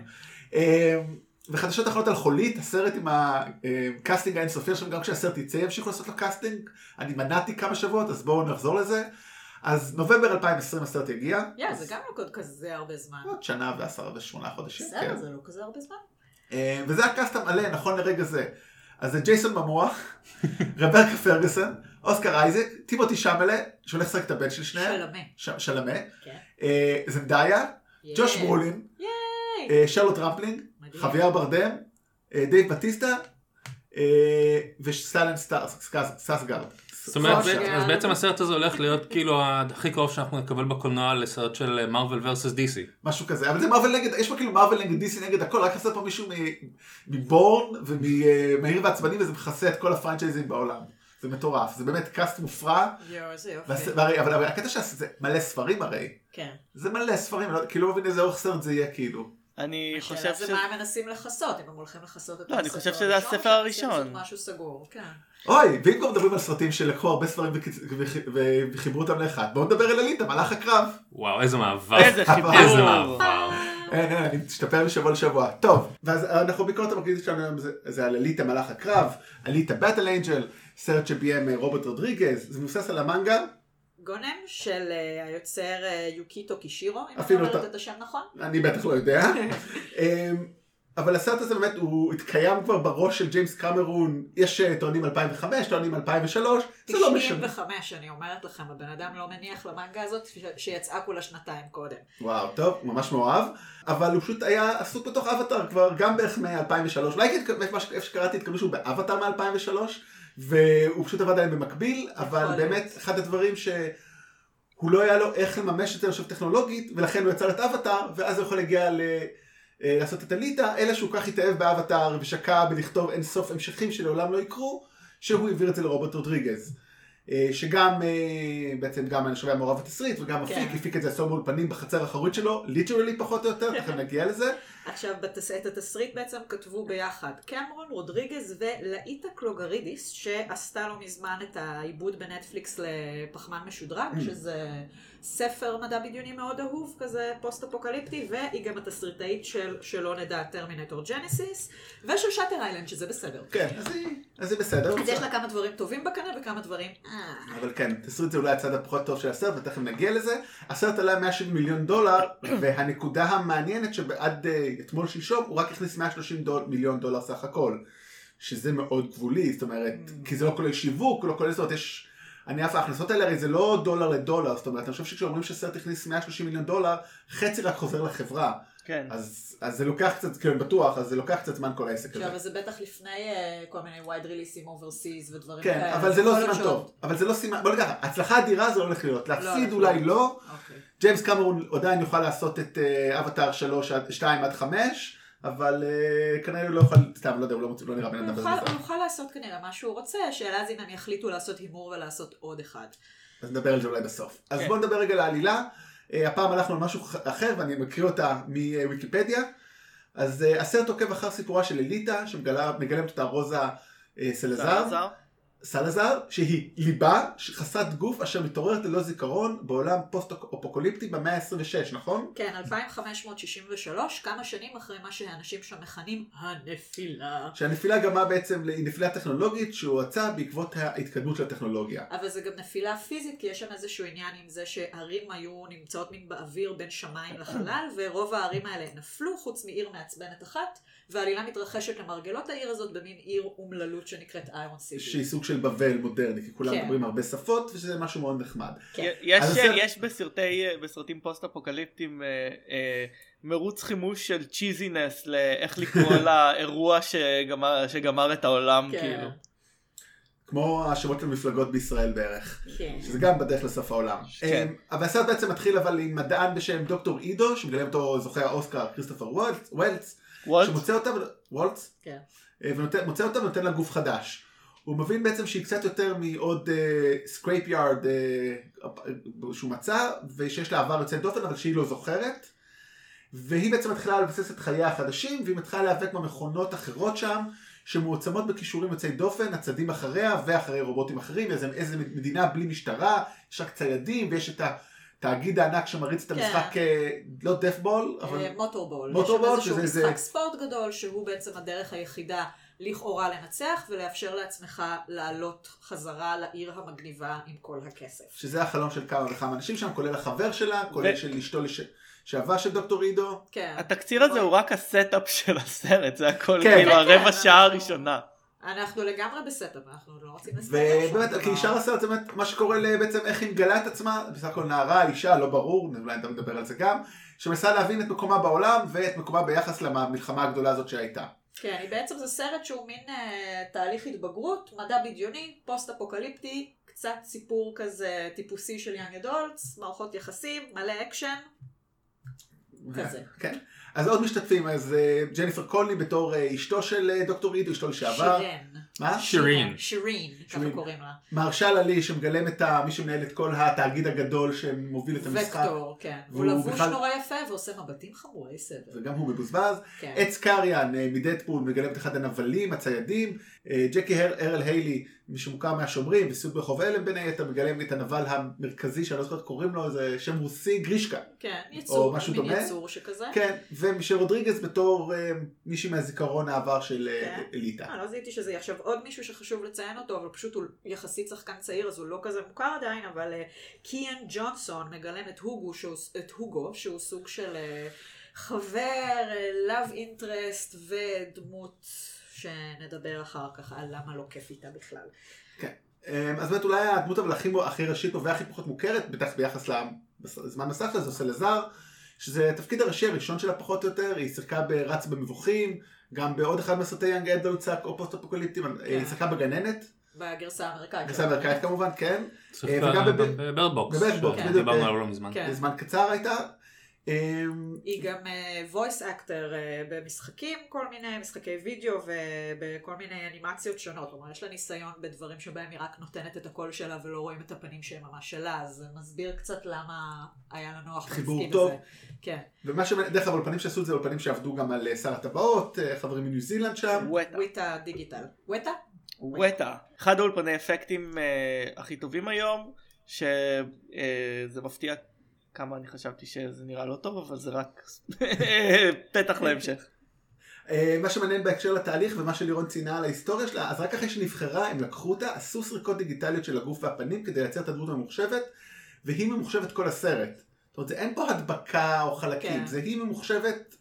וחדשות אחרות על חולית הסרט עם ה casting האינסופי עכשיו גם כשהסרט יצא ימשיכו לעשות לו casting אני מניתי כמה שבועות אז בואו נחזור לזה. אז נובמבר 2020 הסרט יגיע. יא, זה גם לא כזה הרבה זמן. עוד שנה ועשרה ושמונה חודשים. כן. בסדר, זה לא כזה הרבה זמן. אה, וזה ה cast המלא נכון לרגע זה. אז זה ג'ייסון מומואה, רבקה פרגוסון, אוסקר אייזק, טימותי שאלאמה, שהולך לשחק את הבן של שניהם, שלמה. שלמה, כן. אה, זנדאיה, ג'וש ייי. ברולין. אה, שרלוט רמפלינג. חוויאר ברדם, דייב בטיסטה, וסטלן סקארסגארד. זאת אומרת. אז בעצם הסרט הזה הולך להיות כאילו הכי קרוב שאנחנו נקבל בקולנוע לסרט של מרוויל versus דיסי. משהו כזה, אבל זה מרוויל נגד, יש פה כאילו מרוויל נגד דיסי נגד הכל, רק עשה פה מישהו מבורן ומהיר ועצבני וזה מכסה את כל הפרנצ'ייזים בעולם. זה מטורף, זה באמת קאסט מופרע, יואו, איזה יופי. והס- והרי- אבל אבל הקטע שזה מלא ספרים הרי, כן. זה מלא ספרים, לא- כאילו לא מבין איזה אורך סרט זה יהיה כאילו. אני חושב השאלה ש... זה מה הם מנסים לכסות, אם הם הולכים לכסות את לא, אני חושב שזה הספר הראשון. משהו סגור, כן. אוי, ואם כבר מדברים על סרטים שלקחו הרבה ספרים וחיברו אותם לאחד, בואו נדבר על אליטה, מלאך הקרב. וואו, איזה מעבר. איזה חיבור. איזה מעבר. אין, אין, אני משתפר משבוע לשבוע. טוב, ואז אנחנו ביקורת המרכזית שלנו היום זה- זה על אליטה מלאך הקרב, אליטה באטל אנג'ל, סרט שביים אה, רוברט רודריגז, זה מבוסס על המנגה, גונם של אה, היוצר אה, יוקיטו קישירו, אם אני אומרת אתה- את השם נכון. אני בטח לא יודע. אמ, אבל הסרט הזה באמת הוא התקיים כבר בראש של ג'יימס קמרון, יש אה, טוענים 2005, טוענים 2003, זה לא משנה. 95, אני אומרת לכם, הבן אדם לא מניח למנגה הזאת שיצאה כולה שנתיים קודם. וואו, טוב, ממש מאוהב, אבל הוא פשוט היה עסוק בתוך אבטאר כבר גם בערך מ-2003, אולי מה שקראתי התקבלו שהוא באבטאר מ-2003, והוא פשוט עבד עליהם במקביל, אבל להיות. באמת אחד הדברים שהוא לא היה לו איך לממש את זה עכשיו טכנולוגית, ולכן הוא יצר את אבטאר, ואז הוא יכול להגיע ל... אה, לעשות את הליטא, אלא שהוא כך התאהב באבטאר ושקע בלכתוב אין סוף המשכים שלעולם לא יקרו, שהוא העביר את זה לרוברט רודריגז. אה, שגם אה, בעצם גם אני חושב היה מעורב בתסריט וגם כן. מפיק, הפיק את זה עשור באולפנים בחצר האחורית שלו, literally פחות או יותר, תכף נגיע לזה. עכשיו, בתס... את התסריט בעצם כתבו ביחד קמרון, רודריגז ולאיטה קלוגרידיס, שעשתה לא מזמן את העיבוד בנטפליקס לפחמן משודרג, ממ. שזה ספר מדע בדיוני מאוד אהוב, כזה פוסט-אפוקליפטי, והיא גם התסריטאית של שלא נדע טרמינטור ג'נסיס, ושל שאטר איילנד, שזה בסדר. כן, אז היא- אז זה בסדר. אז יש לה כמה דברים טובים בקנה וכמה דברים... אה. אבל כן, תסריט זה אולי הצד הפחות טוב של הסרט, ותכף נגיע לזה. הסרט עלה 170 מיליון דולר, והנקודה המעניינת שעד אה, אתמול שלשום הוא רק הכניס 130 דול, מיליון דולר סך הכל. שזה מאוד גבולי, זאת אומרת, כי זה לא כולל שיווק, לא כולל, זאת יש... אני אף ההכנסות האלה הרי זה לא דולר לדולר, זאת אומרת, אני חושב שכשאומרים שסרט הכניס 130 מיליון דולר, חצי רק חוזר לחברה. כן. אז, אז זה לוקח קצת, אני בטוח, אז זה לוקח קצת זמן כל העסק הזה. עכשיו, זה בטח לפני אה, כל מיני wide releases overseas ודברים כן, כאלה. אבל זה לא סימן שעוד- טוב. אבל זה לא סימן, בוא נגיד הצלחה אדירה זה לא הולך להיות. להפסיד הולך אולי. לא. אוקיי. ג'יימס קמרון עדיין יוכל לעשות את אה, אבטאר 3 עד 2 עד 5, אבל אה, כנראה הוא לא יכול, סתם, לא יודע, הוא לא, לא נראה בן אדם בזה. הוא יוכל לעשות כנראה מה שהוא רוצה, שאלה אז אם הם יחליטו לעשות הימור ולעשות עוד אחד. אז נדבר על זה אולי בסוף. אז כן. בואו נדבר רגע על העלילה. אה, הפעם הלכנו על משהו אחר ואני מקריא אותה מוויקיפדיה. אז אה, הסרט עוקב אחר סיפורה של אליטה שמגלמת אותה רוזה אה, סלזר. זר? סלזר, שהיא ליבה חסרת גוף אשר מתעוררת ללא זיכרון בעולם פוסט-אפוקוליפטי במאה ה-26, נכון? כן, 2563, כמה שנים אחרי מה שהאנשים שם מכנים הנפילה. שהנפילה גרמה בעצם, היא נפילה טכנולוגית שהואצה בעקבות ההתקדמות של הטכנולוגיה. אבל זה גם נפילה פיזית, כי יש שם איזשהו עניין עם זה שערים היו נמצאות מין באוויר בין שמיים לחלל, ורוב הערים האלה נפלו, חוץ מעיר מעצבנת אחת, והעלילה מתרחשת למרגלות העיר הזאת במין עיר אומללות שנקראת Iron City. שהיא סוג של בבל מודרני, כי כולם כן. מדברים הרבה שפות, וזה משהו מאוד נחמד. כן. יש, הסרט- יש בסרטי, בסרטים פוסט אפוקליפטיים אה, אה, מרוץ חימוש של צ'יזינס לאיך לקרוא לאירוע שגמר, שגמר את העולם כן. כאילו. כמו השמות של מפלגות בישראל בערך, כן. שזה גם בדרך לסוף העולם. כן. אמ, אבל הסרט בעצם מתחיל אבל עם מדען בשם דוקטור אידו, שמגלם אותו זוכה האוסקר כריסטופר וולץ, וולט? שמוצא אותה, וולץ, כן. אה, ומוצא אותה ונותן לה גוף חדש. הוא מבין בעצם שהיא קצת יותר מעוד scrap yard שהוא מצא, ושיש לה עבר יוצא דופן, אבל שהיא לא זוכרת. והיא בעצם מתחילה לבסס את חייה החדשים, והיא מתחילה להיאבק במכונות אחרות שם, שמועצמות בכישורים יוצאי דופן, הצדים אחריה ואחרי רובוטים אחרים, איזה, איזה מדינה בלי משטרה, יש רק ציידים, ויש את התאגיד הענק שמריץ את כן. המשחק, אה, לא דפבול, אבל... אה, מוטורבול. מוטורבול, יש שם איזשהו שזה- משחק זה- ספורט גדול, שהוא בעצם הדרך היחידה לכאורה לנצח, ולאפשר לעצמך לעלות חזרה לעיר המגניבה עם כל הכסף. שזה החלום של כמה וכמה אנשים שם, כולל החבר שלה, כולל של אשתו לש... שעבה של דוקטור עידו. כן. התקציר הזה הוא רק ה setup של הסרט, זה הכל כן. כאילו כן, הרבע כן, שעה הראשונה. אנחנו לגמרי ב setup, אנחנו לא רוצים שום ובאמת. כי שאר הסרט זה באמת מה שקורה בעצם איך היא מגלה את עצמה, בסך הכל נערה, אישה, לא ברור, אולי אתה מדבר על זה גם, שמנסה להבין את מקומה בעולם ואת מקומה ביחס למלחמה הגדולה הזאת שהייתה. כן, בעצם זה סרט שהוא מין אה, תהליך התבגרות, מדע בדיוני, פוסט אפוקליפטי, קצת סיפור כזה טיפוסי של young adults, מערכות יחסים, מלא אקשן. כזה. כן. אז עוד משתתפים, אז אה, ג'ניפר קולני בתור אה, אשתו של אה, דוקטור אידו, אשתו לשעבר. שירן. מה? שירין. שירין, ככה. קוראים לה. מרשל עלי שמגלם את ה- מי שמנהל את כל התאגיד הגדול שמוביל את המשחק. וקטור, כן. הוא והוא לבוש בכלל- נורא יפה ועושה מבטים חמורי סבל. וגם הוא מבוזבז. כן. עץ קריאן אה, מדדפול מגלם את אחד הנבלים, הציידים, אה, ג'קי הר- ארל היילי, מי שמוכר מהשומרים, וסוג ברחוב הלם בין היתר, מגלם את הנבל המרכזי, שאני לא זוכר קוראים לו, זה שם רוסי, גרישקה. כן, יצור, משהו מין דומה. יצור שכזה. כן, ומישל רודריגז בתור אה, מישהי מהזיכרון העבר של כן. אליטה. אה, לא זיהיתי שזה עכשיו עוד מישהו שחשוב לציין אותו, אבל פשוט הוא יחסית שחקן צעיר, אז הוא לא כזה מוכר עדיין, אבל אה, קיאן ג'ונסון מגלם את הוגו, שהוא, את הוגו, שהוא סוג של אה, חבר, אה, love interest ודמות שנדבר אחר כך על למה לא כיף איתה בכלל. אה, אז באמת אולי הדמות אבל הכי, הכי ראשית והכי פחות מוכרת, בטח ביחס לזמן מסך שלה, זה סלזר, שזה התפקיד הראשי הראשון שלה פחות או יותר, היא שיחקה ברץ במבוך, גם בעוד אחד מהסרטי young adult או פוסט אפוקוליפטיים, היא שיחקה בגננת, בגרסה האמריקאית. גרסה אמריקאית כמובן, כן, שיחקה וגם בב- בבירד בוקס, בבירד בוקס, כן. בדיוק, שדיברנו אה, עליו לא מזמן. כן. זמן קצר הייתה. אמ, היא גם אה, voice actor אה, במשחקים, כל מיני משחקי וידאו ובכל מיני אנימציות שונות. כלומר, יש לה ניסיון בדברים שבהם היא רק נותנת את הקול שלה ולא רואים את הפנים שהם ממש שלה, אז זה מסביר קצת למה היה לה נוח חיבור בתפקיד טוב. הזה. כן. ומה ש... דרך אגב, האולפנים שעשו את זה, אולפנים שעבדו גם על שר הטבעות, אה, חברים מניו זילנד שם. ווטה. וויטה דיגיטל. ווטה? ווטה. אחד האולפני אפקטים הכי טובים היום, שזה מפתיע כמה אני חשבתי שזה נראה לא טוב, אבל זה רק פתח להמשך. אה, מה שמעניין בהקשר לתהליך ומה שלירון ציינה על ההיסטוריה שלה, אז רק אחרי שנבחרה הם לקחו אותה, עשו סריקות דיגיטליות של הגוף והפנים כדי לייצר את הדמות הממוחשבת, והיא ממוחשבת כל הסרט. זאת אומרת, אין פה הדבקה או חלקים, כן. זה היא ממוחשבת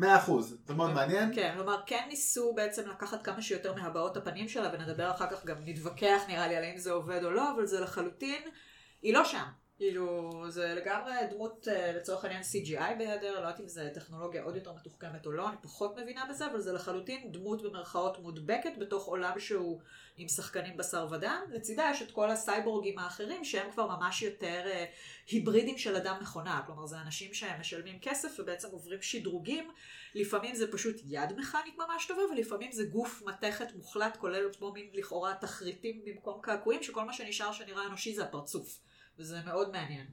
100%, זה מאוד מעניין. כן, כלומר, כן ניסו בעצם לקחת כמה שיותר מהבעות הפנים שלה, ונדבר אחר כך גם נתווכח נראה לי על האם זה עובד או לא, אבל זה לחלוטין, היא לא שם. כאילו, זה לגמרי דמות אה, לצורך העניין CGI בהיעדר, לא יודעת אם זה טכנולוגיה עוד יותר מתוחכמת או לא, אני פחות מבינה בזה, אבל זה לחלוטין דמות במרכאות מודבקת בתוך עולם שהוא עם שחקנים בשר ודם. לצידה יש את כל הסייבורגים האחרים שהם כבר ממש יותר אה, היברידים של אדם מכונה, כלומר זה אנשים שהם משלמים כסף ובעצם עוברים שדרוגים, לפעמים זה פשוט יד מכנית ממש טובה ולפעמים זה גוף מתכת מוחלט כולל כמו מין לכאורה תחריטים במקום קעקועים שכל מה שנשאר שנראה אנושי זה הפרצוף. וזה מאוד מעניין.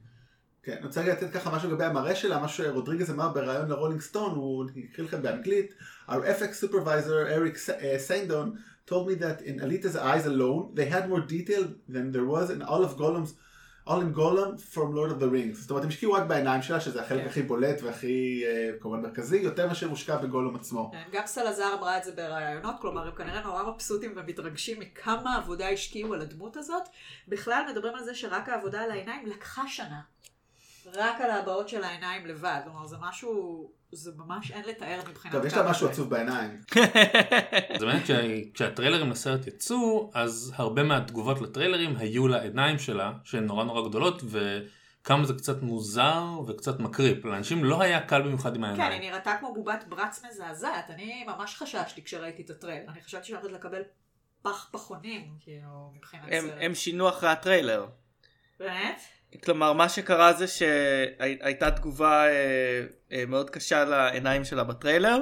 כן, אני רוצה לתת ככה משהו לגבי המראה שלה, מה שרודריגז אמר בריאיון לרולינג סטון, הוא הקריא לכם באנגלית, Our FX supervisor Eric uh, Sandon told me that in Alita's eyes alone, they had more detail than there was in all of Gollum's, in Gollum from Lord of the Rings. זאת אומרת, הם השקיעו רק בעיניים שלה, שזה החלק כן. הכי בולט והכי אה, כמובן מרכזי, יותר מאשר הושקע בגולום עצמו. כן, גם סלזר אמרה את זה בראיונות, כלומר הם כנראה נורא מבסוטים ומתרגשים מכמה עבודה השקיעו על הדמות הזאת. בכלל מדברים על זה שרק העבודה על העיניים לקחה שנה. רק על ההבעות של העיניים לבד. כלומר זה משהו, זה ממש אין לתאר מבחינת טוב, יש כמה לה משהו זה. עצוב בעיניים. זה מעניין כשה- כשהטריילרים לסרט יצאו אז הרבה מהתגובות לטריילרים היו לעיניים שלה שהן נורא נורא גדולות וכמה זה קצת מוזר וקצת מקריפ לאנשים לא היה קל במיוחד עם כן, היא העיניים. נראתה כמו בובת ברץ מזעזעת. אני ממש חששתי כשראיתי את הטריילר. אני חשבתי שאני הולכת לקבל פח פחונים, כאילו, מבחינת סרט. הם שינו אחרי הטריילר. באמת? כלומר מה שקרה זה שהייתה תגובה אה, אה, מאוד קשה לעיניים שלה בטריילר.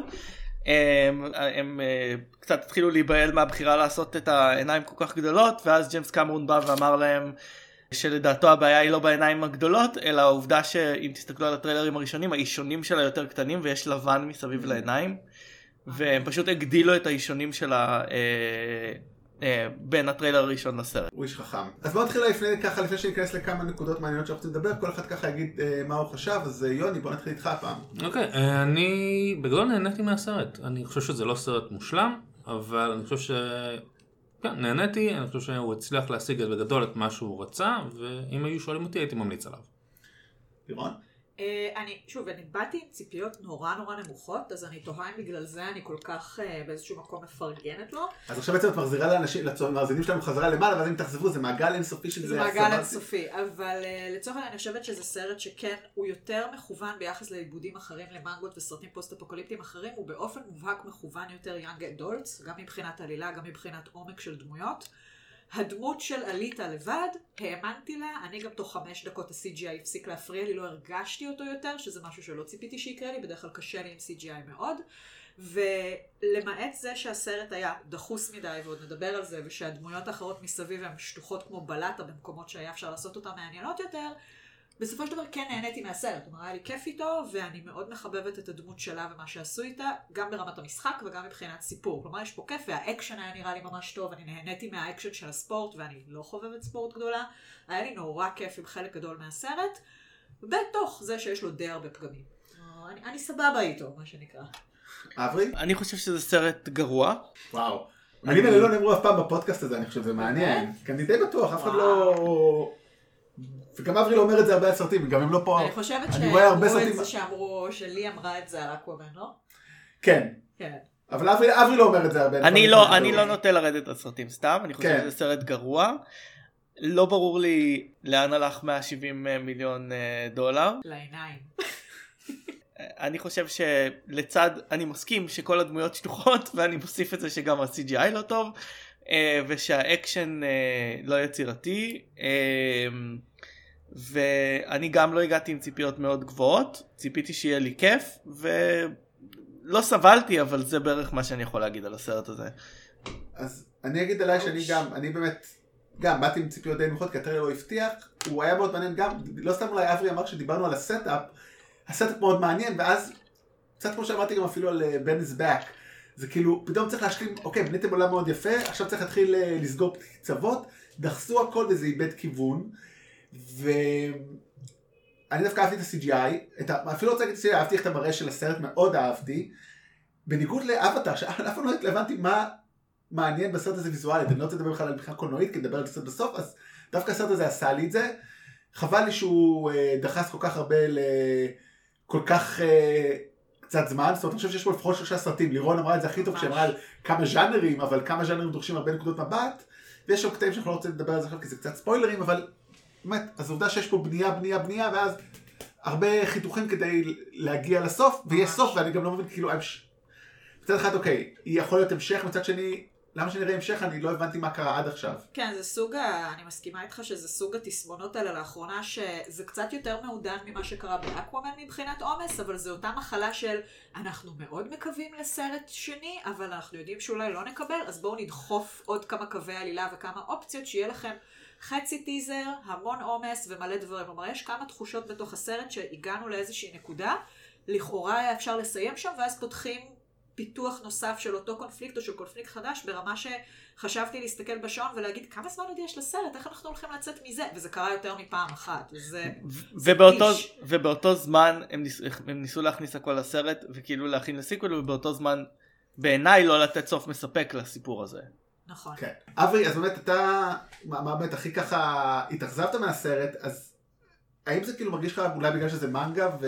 הם, הם אה, קצת התחילו להיבהל מהבחירה לעשות את העיניים כל כך גדולות ואז ג'יימס קמרון בא ואמר להם שלדעתו הבעיה היא לא בעיניים הגדולות אלא העובדה שאם תסתכלו על הטריילרים הראשונים האישונים שלה יותר קטנים ויש לבן מסביב לעיניים והם פשוט הגדילו את האישונים אה, אה, בין הטריילר הראשון לסרט. הוא איש חכם. אז בואו נתחיל לפני, ככה, לפני שניכנס לכמה נקודות מעניינות שאנחנו רוצים לדבר, כל אחד ככה יגיד אה, מה הוא חשב, אז אה, יוני, בוא נתחיל איתך הפעם. אוקיי, אה, אני בגדול נהניתי מהסרט. אני חושב שזה לא סרט מושלם, אבל אני חושב ש... כן, נהניתי, אני חושב שהוא הצליח להשיג בגדול את מה שהוא רצה, ואם היו שואלים אותי הייתי ממליץ עליו. לירון? אה, אני, שוב, אני באתי עם ציפיות נורא נורא נמוכות, אז אני תוהה אם בגלל זה אני כל כך אה, באיזשהו מקום מפרגנת לו. אז עכשיו בעצם את מחזירה לאנשים, למאזינים שלנו חזרה למעלה, ואז אם תאכזבו, זה מעגל אינסופי של זה מעגל הסבל. אינסופי, אבל אה, לצורך העניין אני חושבת שזה סרט שכן, הוא יותר מכוון ביחס לעיבודים אחרים, למנגות וסרטים פוסט-אפוקליפטיים אחרים, הוא באופן מובהק מכוון יותר young adults, גם מבחינת עלילה, גם מבחינת עומק של דמויות. הדמות של אליטה לבד, האמנתי לה, אני גם תוך חמש דקות ה-CGI הפסיק להפריע לי, לא הרגשתי אותו יותר, שזה משהו שלא ציפיתי שיקרה לי, בדרך כלל קשה לי עם CGI מאוד. ולמעט זה שהסרט היה דחוס מדי, ועוד נדבר על זה, ושהדמויות האחרות מסביב הן שטוחות כמו בלטה במקומות שהיה אפשר לעשות אותן מעניינות יותר, בסופו של דבר כן נהניתי מהסרט, כלומר היה לי כיף איתו, ואני מאוד מחבבת את הדמות שלה ומה שעשו איתה, גם ברמת המשחק וגם מבחינת סיפור. כלומר יש פה כיף, והאקשן היה נראה לי ממש טוב, אני נהניתי מהאקשן של הספורט, ואני לא חובבת ספורט גדולה, היה לי נורא כיף עם חלק גדול מהסרט, בתוך זה שיש לו די הרבה פגמים. כלומר, אני, אני סבבה איתו, מה שנקרא. אברי? אני חושב שזה סרט גרוע. וואו. המילים האלה לא נאמרו אף פעם בפודקאסט הזה, אני חושב, זה מעניין. כי אני די בטוח, אף אחד לא... וגם אברי לא אומר את זה הרבה על סרטים, גם אם לא פה... אני חושבת שאמרו את סרטים- זה שאמרו, שלי אמרה את זה על אקוואמן, לא? כן. כן. אבל אברי אברי לא אומר את זה הרבה. אני לא, אני לא נוטה לרדת על סרטים סתם, אני חושב כן. שזה סרט גרוע. לא ברור לי לאן הלך 170 מיליון אה, דולר. לעיניים. אני חושב שלצד, אני מסכים שכל הדמויות שטוחות ואני מוסיף את זה שגם ה-CGI לא טוב אה, ושהאקשן אה, לא יצירתי. אה, ואני גם לא הגעתי עם ציפיות מאוד גבוהות, ציפיתי שיהיה לי כיף, ולא סבלתי, אבל זה בערך מה שאני יכול להגיד על הסרט הזה. אז אני אגיד עליי שאני גם, אני באמת, גם באתי עם ציפיות די נמוכות, כי הטריילר לא הבטיח, הוא היה מאוד מעניין גם, לא סתם אולי אברי אמר שדיברנו על ה setup, ה setup מאוד מעניין, ואז, קצת כמו שאמרתי גם אפילו על בן איז בק, זה כאילו, פתאום צריך להשלים, אוקיי, בניתם עולם מאוד יפה, עכשיו צריך להתחיל אה, לסגור קצוות, דחסו הכל וזה איבד כיוון, ואני דווקא אהבתי את ה-CGI, את ה... אפילו רוצה להגיד את ה-CGI, אהבתי את המראה של הסרט, מאוד אהבתי, בניגוד לאבטר, שאף פעם לא התלבנתי מה מעניין בסרט הזה ויזואלית, אני לא רוצה לדבר בכלל על מבחינה קולנועית, כי נדבר על זה בסוף, אז דווקא הסרט הזה עשה לי את זה. חבל לי שהוא אה, דחס כל כך הרבה לכל כך אה, קצת זמן, זאת אומרת, אני חושב שיש פה לפחות שלושה סרטים, לירון אמרה את זה הכי טוב כשאמרה על כמה ז'אנרים, אבל כמה ז'אנרים דורשים הרבה נקודות מבט, ויש עוד קטעים שאנחנו לא רוצים לדבר על זה עכשיו כי זה קצת ספוילרים, אבל באמת, אז עובדה שיש פה בנייה, בנייה, בנייה, ואז הרבה חיתוכים כדי להגיע לסוף, ויש סוף, ואני גם לא מבין, כאילו, מצד אחד, אוקיי, יכול להיות המשך, מצד שני, למה שנראה המשך? אני לא הבנתי מה קרה עד עכשיו. כן, זה סוג ה... אני מסכימה איתך שזה סוג התסמונות האלה לאחרונה, שזה קצת יותר מעודן ממה שקרה באקוואמן מבחינת עומס, אבל זו אותה מחלה של אנחנו מאוד מקווים לסרט שני, אבל אנחנו יודעים שאולי לא נקבל, אז בואו נדחוף עוד כמה קווי עלילה וכמה אופציות, שיהיה לכם חצי טיזר, המון עומס ומלא דברים. כלומר, יש כמה תחושות בתוך הסרט שהגענו לאיזושהי נקודה, לכאורה היה אפשר לסיים שם, ואז פותחים פיתוח נוסף של אותו קונפליקט או של קונפליקט חדש, ברמה שחשבתי להסתכל בשעון ולהגיד כמה זמן עוד יש לסרט, איך אנחנו הולכים לצאת מזה? וזה קרה יותר מפעם אחת, וזה... ובאותו, ובאותו זמן הם, ניס, הם ניסו להכניס הכל לסרט וכאילו להכין לסיקוול, ובאותו זמן בעיניי לא לתת סוף מספק לסיפור הזה. נכון. כן. אברי, אז באמת אתה, מה, מה באמת הכי ככה התאכזבת מהסרט, אז האם זה כאילו מרגיש לך אולי בגלל שזה מנגה ו...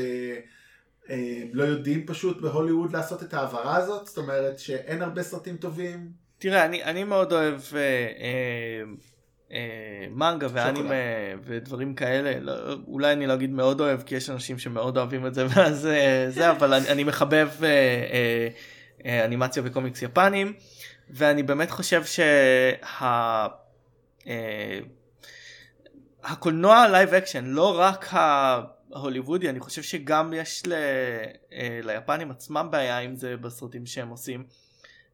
אה, לא יודעים פשוט בהוליווד לעשות את ההעברה הזאת? זאת אומרת שאין הרבה סרטים טובים? תראה, אני, אני מאוד אוהב אה, אה, אה, מנגה ואנימה ודברים כאלה. לא, אולי אני לא אגיד מאוד אוהב, כי יש אנשים שמאוד אוהבים את זה, ואז אה, זה, אבל אני, אני מחבב אה, אה, אה, אנימציה וקומיקס יפנים, ואני באמת חושב שה... אה, הקולנוע live action, לא רק ה... הוליוודי אני חושב שגם יש ל, אה, ליפנים עצמם בעיה עם זה בסרטים שהם עושים.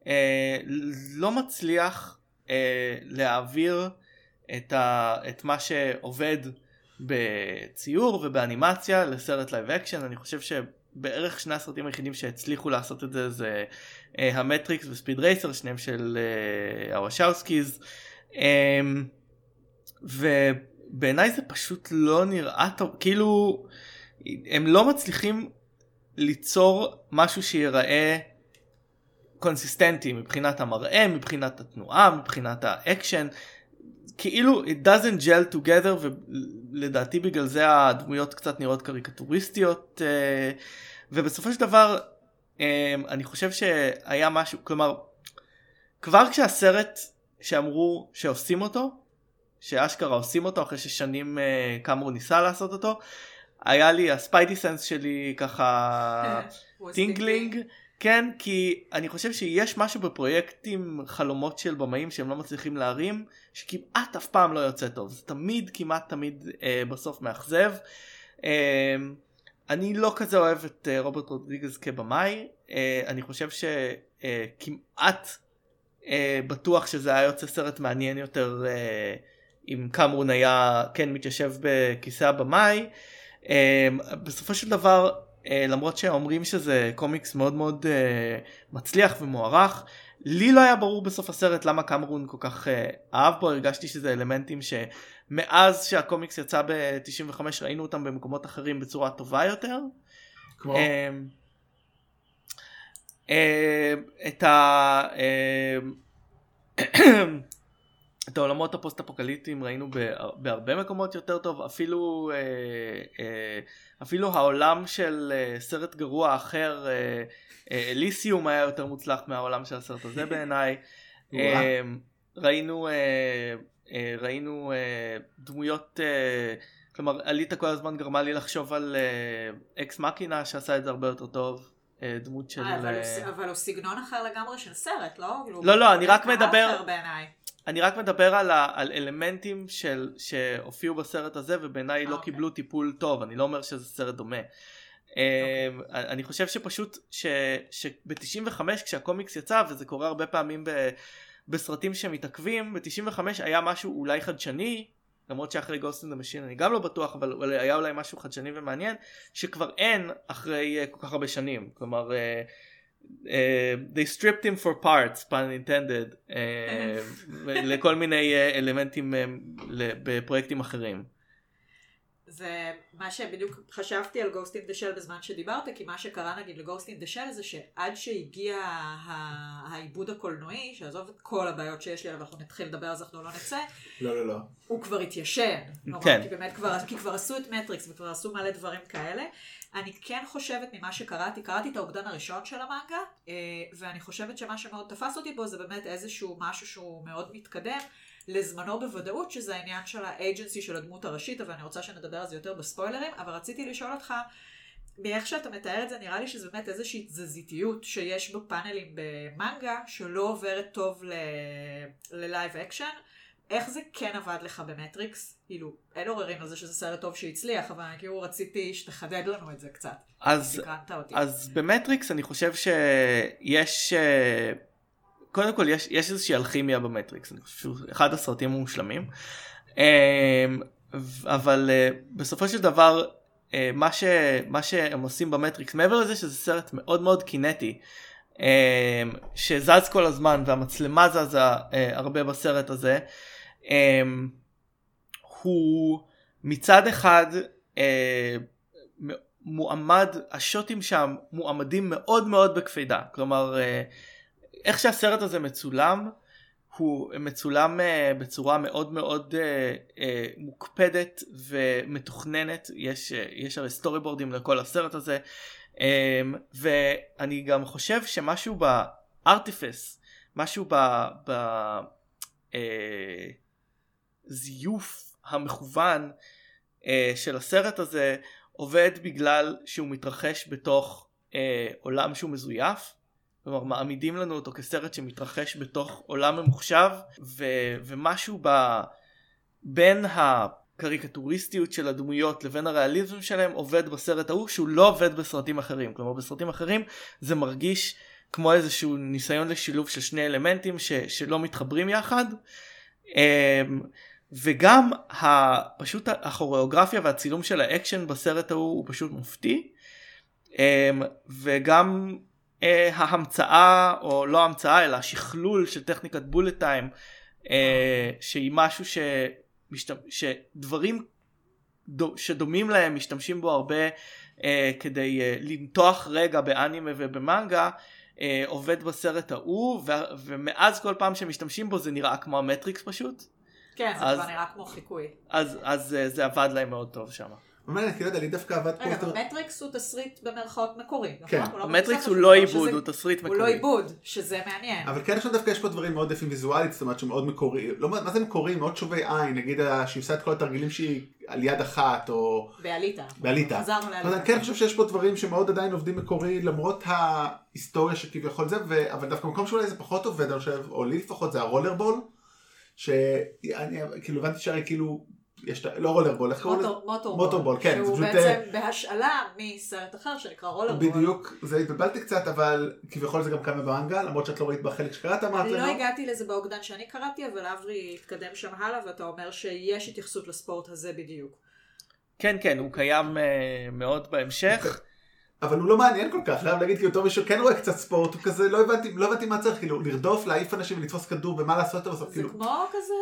אה, לא מצליח אה, להעביר את, ה, את מה שעובד בציור ובאנימציה לסרט live action אני חושב שבערך שני הסרטים היחידים שהצליחו לעשות את זה זה המטריקס וספיד רייסר שניהם של הוואשוסקיז. ו... בעיניי זה פשוט לא נראה טוב, כאילו הם לא מצליחים ליצור משהו שיראה קונסיסטנטי מבחינת המראה, מבחינת התנועה, מבחינת האקשן, כאילו it doesn't gel together ולדעתי בגלל זה הדמויות קצת נראות קריקטוריסטיות אה, ובסופו של דבר אה, אני חושב שהיה משהו, כלומר כבר כשהסרט שאמרו שעושים אותו שאשכרה עושים אותו אחרי ששנים uh, כמה הוא ניסה לעשות אותו. היה לי ה spidey sense שלי ככה tingling כן כי אני חושב שיש משהו בפרויקטים חלומות של במאים שהם לא מצליחים להרים שכמעט אף פעם לא יוצא טוב זה תמיד כמעט תמיד אה, בסוף מאכזב. Uh, אני לא כזה אוהב את uh, רוברט רודריגז כבמאי uh, אני חושב שכמעט uh, uh, בטוח שזה היה יוצא סרט מעניין יותר uh, אם קמרון היה כן מתיישב בכיסא הבמאי. אמ, בסופו של דבר אה, למרות שאומרים שזה קומיקס מאוד מאוד אה, מצליח ומוערך לי לא היה ברור בסוף הסרט למה קמרון כל כך אה, אהב בו הרגשתי שזה אלמנטים שמאז שהקומיקס יצא ב-95 ראינו אותם במקומות אחרים בצורה טובה יותר. כמו? אמ, את ה... את העולמות הפוסט אפוקליטיים ראינו בהרבה מקומות יותר טוב אפילו אה, אה, אפילו העולם של אה, סרט גרוע אחר אליסיום היה יותר מוצלח מהעולם של הסרט הזה בעיניי. ראינו ראינו דמויות כלומר עליתה כל הזמן גרמה לי לחשוב על אקס מקינה שעשה את זה הרבה יותר טוב דמות של אבל הוא סגנון אחר לגמרי של סרט לא? לא לא אני רק מדבר אני רק מדבר על, ה, על אלמנטים של, שהופיעו בסרט הזה ובעיניי לא אוקיי. קיבלו טיפול טוב, אני לא אומר שזה סרט דומה. אה, אני חושב שפשוט שב-95 כשהקומיקס יצא וזה קורה הרבה פעמים ב, בסרטים שמתעכבים ב-95 היה משהו אולי חדשני למרות שאחרי the Machine אני גם לא בטוח אבל, היה אולי משהו חדשני ומעניין שכבר אין אחרי uh, כל כך הרבה שנים כלומר uh, they stripped him for parts pun intended uh, לכל מיני uh, אלמנטים uh, בפרויקטים אחרים. זה מה שבדיוק חשבתי על Ghost in the Shell בזמן שדיברת, כי מה שקרה נגיד ל-Ghost in the Shell זה שעד שהגיע העיבוד הקולנועי, שעזוב את כל הבעיות שיש לי עליו, אנחנו נתחיל לדבר על זה, אנחנו לא נצא, לא, לא, לא. הוא כבר התיישן. כן. כי באמת כבר, כי כבר עשו את מטריקס וכבר עשו מלא דברים כאלה. אני כן חושבת ממה שקראתי, קראתי את האוגדן הראשון של המאנגה, אה, ואני חושבת שמה שמאוד תפס אותי בו זה באמת איזשהו משהו שהוא מאוד מתקדם. לזמנו בוודאות, שזה העניין של האג'נסי של הדמות הראשית, אבל אני רוצה שנדבר על זה יותר בספוילרים, אבל רציתי לשאול אותך, מאיך שאתה מתאר את זה, נראה לי שזה באמת איזושהי תזזיתיות שיש בפאנלים במנגה, שלא עוברת טוב ל live action. איך זה כן עבד לך במטריקס? כאילו, אין עוררין על זה שזה סרט טוב שהצליח, אבל אני כאילו רציתי שתחדד לנו את זה קצת. אז. אז במטריקס אני חושב שיש אה, קודם כל יש, יש איזושהי אלכימיה במטריקס אני חושב שהוא אחד הסרטים המושלמים אה, אבל אה, בסופו של דבר מה, ש, מה שהם עושים במטריקס מעבר לזה שזה סרט מאוד מאוד קינטי שזז כל הזמן והמצלמה זזה הרבה בסרט הזה הוא מצד אחד אה, מועמד השוטים שם מועמדים מאוד מאוד בקפידה. כלומר אה, איך שהסרט הזה מצולם הוא מצולם uh, בצורה מאוד מאוד uh, uh, מוקפדת ומתוכננת. יש uh, יש הרי סטורי בורדים לכל הסרט הזה. um, ואני גם חושב שמשהו בארטיפס משהו ב... ב uh, זיוף המכוון uh, של הסרט הזה עובד בגלל שהוא מתרחש בתוך uh, עולם שהוא מזויף. כלומר מעמידים לנו אותו כסרט שמתרחש בתוך עולם ממוחשב ו- ומשהו ב- בין הקריקטוריסטיות של הדמויות לבין הריאליזם שלהם עובד בסרט ההוא שהוא לא עובד בסרטים אחרים. כלומר בסרטים אחרים זה מרגיש כמו איזשהו ניסיון לשילוב של שני אלמנטים ש- שלא מתחברים יחד. אמ, וגם ה- פשוט הכוריאוגרפיה והצילום של האקשן בסרט ההוא הוא פשוט מופתי אמ, וגם אה, ההמצאה או לא המצאה אלא השכלול של טכניקת bullet time אה, שהיא משהו שמשת... שדברים דו... שדומים להם משתמשים בו הרבה uh, כדי למתוח רגע באנימה ובמנגה עובד בסרט ההוא. ומאז כל פעם שמשתמשים בו זה נראה כמו המטריקס פשוט כן, זה כבר נראה כמו חיקוי. אז, אז uh, זה עבד להם מאוד טוב שם. מעניין, כי לא יודע, לי דווקא עבד פה רגע, מטריקס הוא תסריט במרכאות מקורי, נכון? כן. הוא לא מבוסס הוא לא זה, עיבוד שזה- הוא תסריט הוא לא מקורי. עיבוד, שזה מעניין. אבל כן עכשיו דווקא יש פה דברים מאוד יפים ויזואלית, זאת אומרת שהוא מאוד מקורי, לא, מה זה מקורי? מאוד שובי עין, נגיד ה- שהיא עושה את כל התרגילים שהיא על יד אחת, או בעליתה. בעליתה. חזרנו אז לעליתה. אני כן חושב שיש פה דברים שמאוד עדיין עובדים מקורי, למרות ההיסטוריה שכביכול זה. אבל דווקא מקום שאולי זה פחות עובד, אני חושב, או לי לפחות, זה הרולר בול, שאני כאילו הבנתי שהרי כאילו, יש, את ה- לא רולר בול, איך קוראים לזה? מוטור- מוטורבול. מוטורבול, כן, שהוא פשוט, בעצם בהשאלה מסרט אחר שנקרא רולרבול. בדיוק, זה התבלבלתי קצת, אבל כביכול זה גם קם במנגה, למרות שאת לא ראית בחלק שקראת, אמרת אני לא לנו. הגעתי לזה באוגדן שאני קראתי, אבל אברי התקדם שם הלאה, ואתה אומר שיש התייחסות לספורט הזה בדיוק. כן כן הוא קיים uh, מאוד בהמשך. אבל הוא לא מעניין כל כך, חייב להגיד, כאילו, בתור מישהו כן רואה קצת ספורט, הוא כזה, לא הבנתי, לא הבנתי מה צריך, כאילו, לרדוף, להעיף אנשים ולתפוס כדור, ומה לעשות בסוף, זה כאילו, כמו כזה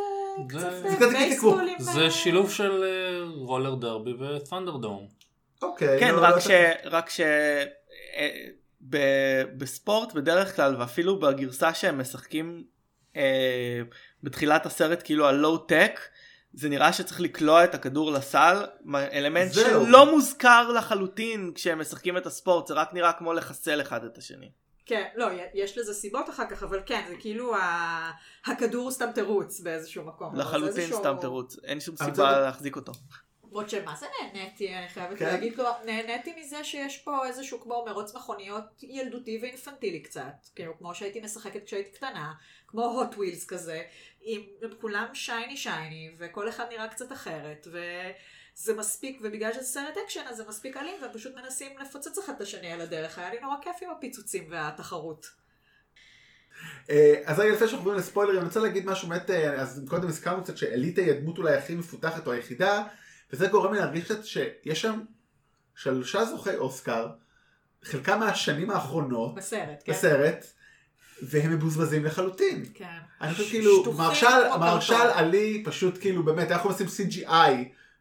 זה- קצת זה כזה בייסבול עם... זה אה, שילוב של אה, רולר דרבי ות'נדרדום. אוקיי. כן לא- רק לא ש... רק ש... אה, ב- בספורט בדרך כלל ואפילו בגרסה שהם משחקים אה, בתחילת הסרט כאילו הלואו טק זה נראה שצריך לקלוע את הכדור לסל אלמנט זהו. שלא מוזכר לחלוטין כשהם משחקים את הספורט זה רק נראה כמו לחסל אחד את השני. כן, לא, יש לזה סיבות אחר כך, אבל כן, זה כאילו ה- הכדור הוא סתם תירוץ באיזשהו מקום. לחלוטין איזשהו- סתם תירוץ אין שום סיבה זה- להחזיק אותו. למרות שמה זה נהניתי, אני חייבת כן. להגיד, כלומר, נהניתי מזה שיש פה איזשהו כמו מרוץ מכוניות ילדותי ואינפנטילי קצת, כאילו כמו שהייתי משחקת כשהייתי קטנה, כמו Hot Wheels כזה, עם עם כולם shiny shiny, וכל אחד נראה קצת אחרת, וזה מספיק, ובגלל שזה סרט אקשן אז זה מספיק אלים, והם פשוט מנסים לפוצץ אחד את השני על הדרך, היה לי נורא כיף עם הפיצוצים והתחרות. אה, אז רגע לפני שאנחנו עוברים לספוילרים, אני רוצה להגיד משהו באמת, אה, אז קודם הזכרנו קצת שאליטה היא הדמות אולי הכי מפותחת או היחידה, וזה גורם לי להרגיש קצת שיש שם שלושה זוכי אוסקר, חלקם מהשנים האחרונות, בסרט, כן? בסרט, והם מבוזבזים לחלוטין. כן. אני חושב כאילו, מרשל, מרשל. עלי פשוט כאילו באמת, יכול לשים CGI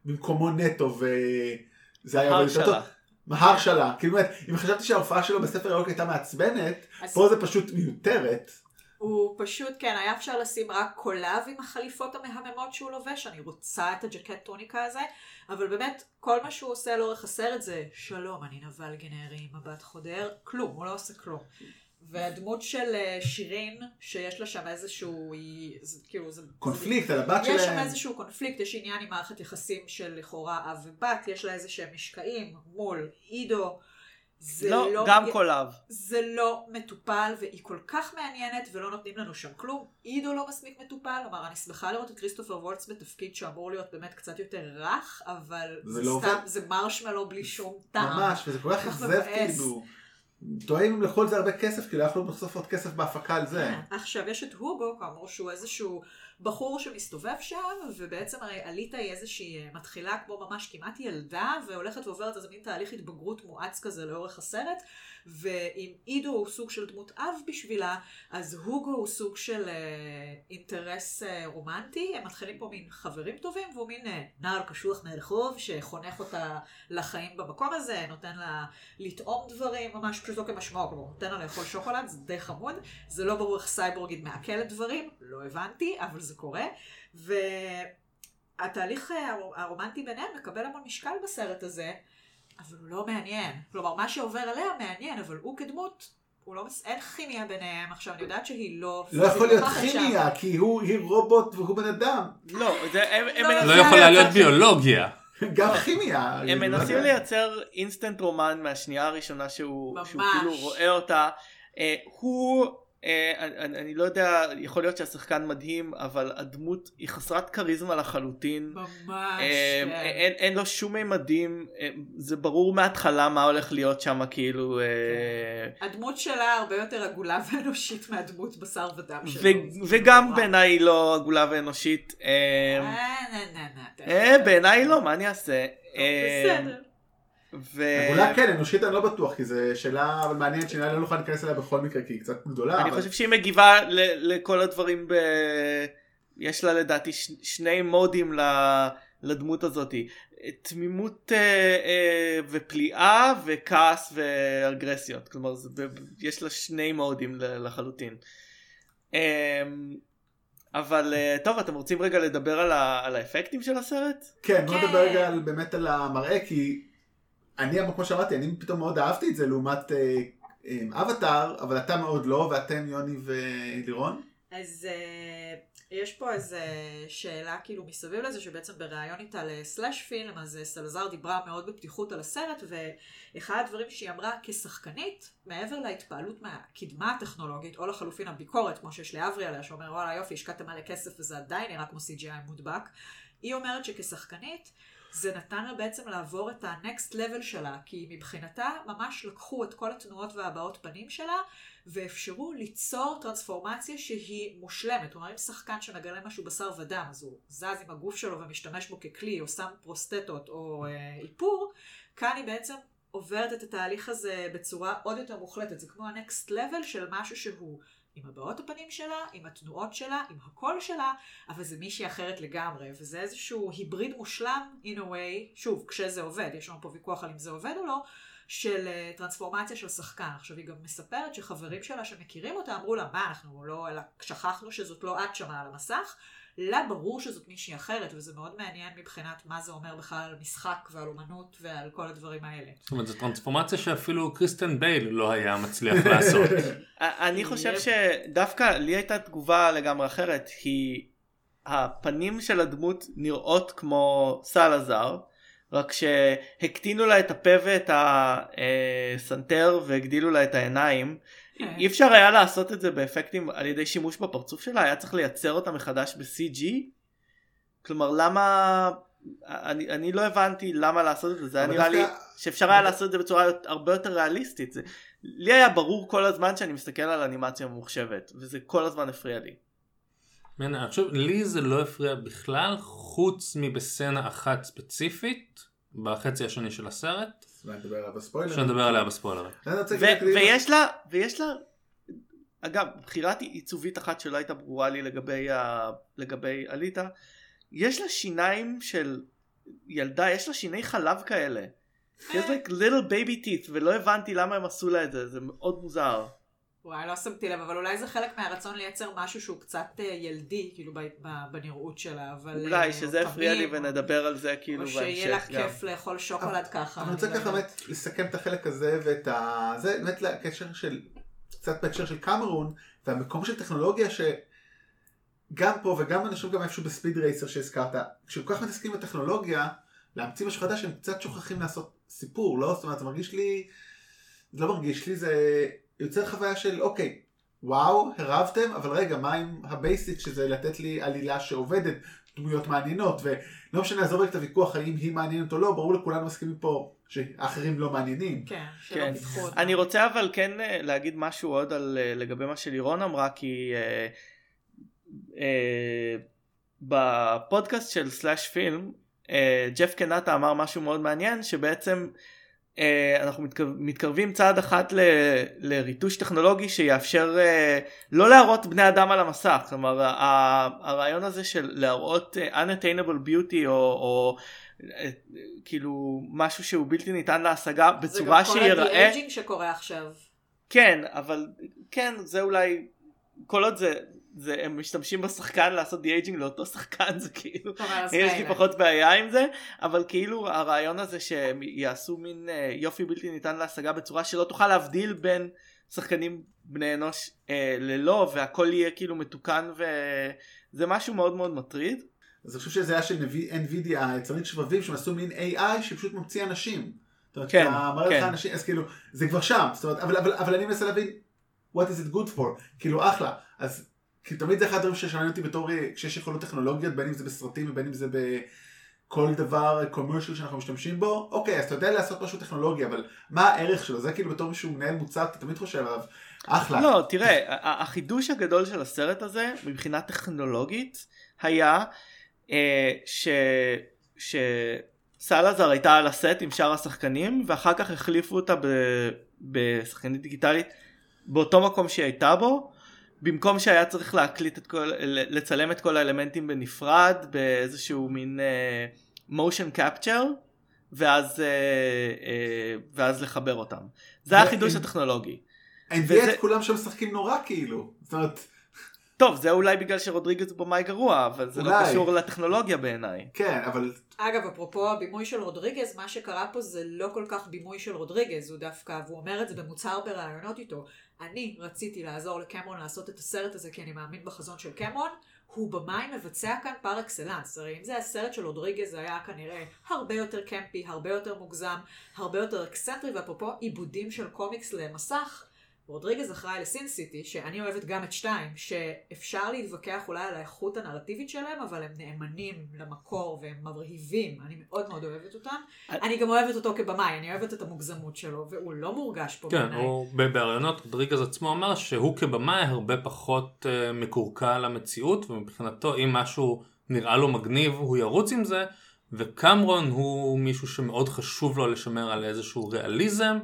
במקומו נטו וזה היה עובד יותר הרשלה. טוב. מהרשלה, כאילו באמת, אם חשבתי שההופעה שלו בספר הירוק הייתה מעצבנת, פה זה פשוט מיותרת. הוא פשוט, כן, היה אפשר לשים רק קולב עם החליפות המהממות שהוא לובש, אני רוצה את הג'קט טוניקה הזה, אבל באמת, כל מה שהוא עושה לאורך הסרט זה, שלום, אני נבל גנרי, מבט חודר, כלום, הוא לא עושה כלום. והדמות של אה, שירין, שיש לה שם איזשהו, היא, זה, כאילו, זה... קונפליקט על הבת יש שם שלהם. איזשהו קונפליקט, יש עניין עם מערכת יחסים של לכאורה אב ובת, יש לה איזה שהם משקעים מול עידו. זה לא, לא, גם קולב. זה לא מטופל, והיא כל כך מעניינת, ולא נותנים לנו שם כלום. עידו לא מספיק מטופל, כלומר, אני שמחה לראות את כריסטופר וולץ בתפקיד שאמור להיות באמת קצת יותר רך, אבל זה זה, לא סתם, עובד. זה מרשמלו בלי שום טעם. ממש, וזה כל כך כל אכזב. כאילו. טועים לכל זה הרבה כסף, כאילו יכלו לחשוף עוד כסף בהפקה על זה. עכשיו, יש את הוגו, כאמור, שהוא איזשהו בחור שמסתובב שם, ובעצם הרי עליתה היא איזושהי, אה, מתחילה כמו ממש כמעט ילדה, והולכת ועוברת איזה מין תהליך התבגרות מואץ כזה לאורך הסרט, ואם עידו הוא סוג של דמות אב בשבילה, אז הוגו הוא סוג של אה, אינטרס אה, רומנטי, הם מתחילים פה מין חברים טובים, והוא מין אה, נער קשוח מהרחוב, שחונך אותה לחיים במקום הזה, נותן לה לטעום דברים, ממש פשוטו כמשמעו, כלומר, נותן לה לאכול שוקולד, זה די חמוד, זה לא ברור איך סייבורגית מעכלת דברים, לא הבנתי, אבל זה קורה, והתהליך אה, הר- הרומנטי ביניהם מקבל המון משקל בסרט הזה, אבל הוא לא מעניין. כלומר, מה שעובר עליה מעניין, אבל הוא כדמות, הוא לא, מס- אין כימיה ביניהם. עכשיו, אני יודעת שהיא לא... לא יכול להיות נוכחת שם. כימיה, כי הוא היא רובוט והוא בן אדם. לא, זה- הם הם לא, מנסים לא יכולה להיות ביולוגיה. גם כימיה. הם לא מנסים. לייצר אינסטנט רומן מהשנייה הראשונה שהוא, כאילו רואה אותה. אה, הוא, אני, אני לא יודע, יכול להיות שהשחקן מדהים, אבל הדמות היא חסרת כריזמה לחלוטין. ממש, אה, כן. אין, אין לו שום מימדים, אה, זה ברור מההתחלה מה הולך להיות שם כאילו. אה, הדמות שלה הרבה יותר עגולה ואנושית מהדמות בשר ודם שלו. ו- וגם. בעיניי היא לא עגולה ואנושית. אה, אה, נה, נה, נה, תכף. אה, בעיניי לא, מה אני אעשה? אה, בסדר. ו- אולי כן, אנושית אני לא בטוח, כי זו שאלה אבל מעניינת לי לא נוכל להיכנס אליה בכל מקרה, כי היא קצת גדולה. אני אבל- חושב שהיא מגיבה ל- לכל הדברים ב... יש לה לדעתי ש... שני מודים ל... לדמות הזאתי. תמימות אה, אה, ופליאה וכעס ואגרסיות. כלומר זה... ב- יש לה שני מודים ל- לחלוטין. אה, אבל אה, טוב אתם רוצים רגע לדבר על, ה... על האפקטים של הסרט? כן, בוא כן. נדבר רגע על- באמת על המראה, כי אני, כמו שאמרתי, אני פתאום מאוד אהבתי את זה לעומת אה, אה, אבטאר, אבל אתה מאוד לא, ואתם יוני ולירון. אז uh, יש פה איזה שאלה כאילו מסביב לזה, שבעצם בריאיון איתה לסלאש פילם, אז אה, סלזר דיברה מאוד בפתיחות על הסרט, ואחד הדברים שהיא אמרה כשחקנית, מעבר להתפעלות מהקדמה הטכנולוגית, או לחלופין הביקורת, כמו שיש לאברי עליה, שאומר וואלה יופי, השקעתם מלא כסף וזה עדיין נראה כמו CGI מודבק, היא אומרת שכשחקנית, זה נתן לה בעצם לעבור את ה-next level שלה, כי מבחינתה ממש לקחו את כל התנועות והבעות פנים שלה, ואפשרו ליצור טרנספורמציה שהיא מושלמת. כלומר, אם שחקן שמגלה משהו בשר ודם, אז הוא זז עם הגוף שלו ומשתמש בו ככלי, או שם פרוסטטות או אה, איפור, כאן היא בעצם עוברת את התהליך הזה בצורה עוד יותר מוחלטת. זה כמו ה-next level של משהו שהוא עם הבעות הפנים שלה, עם התנועות שלה, עם הקול שלה, אבל זה מישהי אחרת לגמרי, וזה איזשהו היבריד מושלם, in a way, שוב, כשזה עובד, יש לנו פה ויכוח על אם זה עובד או לא, של uh, טרנספורמציה של שחקן. עכשיו היא גם מספרת שחברים שלה שמכירים אותה אמרו לה, מה אנחנו לא, אלא שכחנו שזאת לא את שמה על המסך. לה ברור שזאת מישהי אחרת, וזה מאוד מעניין מבחינת מה זה אומר בכלל על משחק ועל אומנות ועל כל הדברים האלה. זאת אומרת, זו טרנספורמציה שאפילו קריסטן בייל לא היה מצליח לעשות. אני חושב. שדווקא לי הייתה תגובה לגמרי אחרת, היא הפנים של הדמות נראות כמו סלאזר, רק שהקטינו לה את הפה ואת הסנטר והגדילו לה את העיניים. כן. אי אפשר היה לעשות את זה באפקטים על ידי שימוש בפרצוף שלה, היה צריך לייצר אותה מחדש ב-CG? כלומר למה... אני, אני לא הבנתי למה לעשות את זה, זה היה נראה לי שאפשר היה לעשות את זה בצורה הרבה יותר ריאליסטית. זה, לי היה ברור כל הזמן שאני מסתכל על אנימציה ממוחשבת, וזה כל הזמן הפריע לי. אני חושב, לי זה לא הפריע בכלל, חוץ מבסצנה אחת ספציפית, בחצי השני של הסרט, שנדבר עליה בספוילרים. ו- להגיד- ויש לה, ויש לה, אגב, בחירת עיצובית אחת שלא הייתה ברורה לי לגבי, ה- לגבי אליטה, יש לה שיניים של ילדה, יש לה שיני חלב כאלה. יש like little baby teeth, ולא הבנתי למה הם עשו לה את זה, זה מאוד מוזר. וואי, לא שמתי לב, אבל אולי זה חלק מהרצון לייצר משהו שהוא קצת אה, ילדי, כאילו, ב- ב- בנראות שלה, אבל... אולי אה, שזה או הפריע לי ונדבר על זה כאילו או שיהיה לה בהמשך גם. כיף לאכול שוקולד ככה. אני רוצה לא ככה. באמת לסכם את החלק הזה ואת ה... זה באמת לקשר של... קצת בהקשר של קמרון והמקום של טכנולוגיה שגם פה וגם אני חושב גם איפשהו ב Speed Racer שהזכרת כשכל כך מתעסקים בטכנולוגיה להמציא משהו חדש הם קצת שוכחים לעשות סיפור לא זאת אומרת זה מרגיש לי זה לא מרגיש לי זה יוצר חוויה של אוקיי וואו הרבתם אבל רגע מה עם ה basic שזה לתת לי עלילה שעובדת דמויות מעניינות ולא משנה עזוב רק את הוויכוח האם היא מעניינת או לא ברור לכולנו מסכימים פה שהאחרים לא מעניינים כן, שלא כן. פיתחו. אני רוצה אבל כן אה, להגיד משהו עוד על אה, לגבי מה שלירון אמרה כי אה, אה, בפודקאסט של סלאש פילם אה, ג'ף קנטה אמר משהו מאוד מעניין שבעצם אה, אנחנו מתקרב, מתקרבים צעד אחד ל, לריטוש טכנולוגי שיאפשר אה, לא להראות בני אדם על המסך כלומר הרעיון הזה של להראות אה, unattainable beauty או, או אה, כאילו משהו שהוא בלתי ניתן להשגה בצורה זה גם שיראה כל ה de-aging שקורה עכשיו. כן אבל כן זה אולי כל עוד זה, זה הם משתמשים בשחקן לעשות de-aging לאותו שחקן זה כאילו יש לי. פחות בעיה עם זה אבל כאילו הרעיון הזה שהם יעשו מין אה, יופי בלתי ניתן להשגה בצורה שלא תוכל להבדיל בין שחקנים בני אנוש אה, ללא והכל יהיה כאילו מתוקן וזה משהו מאוד מאוד מטריד. אז אני חושב שזה היה של NVIDIA, היצרנית שבבים, שהם עשו מין AI שפשוט ממציא אנשים. זאת אומרת, כן, אתה מראה כן. לך אנשים, אז כאילו, זה כבר שם, זאת אומרת, אבל, אבל, אבל אני מנסה להבין, what is it good for, כאילו אחלה, אז כי תמיד זה אחד הדברים ששמענו אותי בתור, אה, כשיש יכולות טכנולוגיות, בין אם זה בסרטים ובין אם זה בכל דבר קומרשל שאנחנו משתמשים בו, אוקיי, אז אתה יודע לעשות משהו טכנולוגי, אבל מה הערך שלו, זה כאילו בתור מישהו מנהל מוצר, אתה תמיד חושב עליו, אחלה. לא תראה החידוש הגדול של הסרט הזה מבחינה טכנולוגית היה אה, ש... שסלאזר הייתה על הסט עם שאר השחקנים ואחר כך החליפו אותה ב... בשחקנית דיגיטלית באותו מקום שהיא הייתה בו במקום שהיה צריך להקליט את כל לצלם את כל האלמנטים בנפרד באיזשהו מין מושן uh, קפצ'ר ואז uh, uh, ואז לחבר אותם זה ו- החידוש הטכנולוגי. אני וזה- את כולם שם משחקים נורא כאילו, זאת אומרת, טוב זה אולי בגלל שרודריגז הוא במאי גרוע אבל זה לא אולי. קשור לטכנולוגיה בעיניי. כן, אבל אגב, אפרופו הבימוי של רודריגז, מה שקרה פה זה לא כל כך בימוי של רודריגז, הוא דווקא, והוא אומר את זה במוצהר בראיונות איתו. אני רציתי לעזור לקמרון לעשות את הסרט הזה כי אני מאמין בחזון של קמרון. הוא במאי מבצע כאן פר אקסלנס, הרי אם זה הסרט של רודריגז זה היה כנראה הרבה יותר קמפי, הרבה יותר מוגזם, הרבה יותר אקסצנטרי, ואפרופו עיבודים של קומיקס למסך, רודריגז אחראי ל Sin City, שאני אוהבת גם את שתיים, שאפשר להתווכח אולי על האיכות הנרטיבית שלהם, אבל הם נאמנים למקור והם מרהיבים, אני מאוד מאוד אוהבת אותם. אני גם אוהבת אותו כבמאי, אני אוהבת את המוגזמות שלו, והוא לא מורגש פה כן, בעיניי. הוא ב- בראיונות רודריגז עצמו אמר שהוא כבמאי הרבה פחות אה, מקורקע למציאות ומבחינתו אם משהו נראה לו מגניב הוא ירוץ עם זה וקמרון הוא מישהו שמאוד חשוב לו לשמר על איזשהו ריאליזם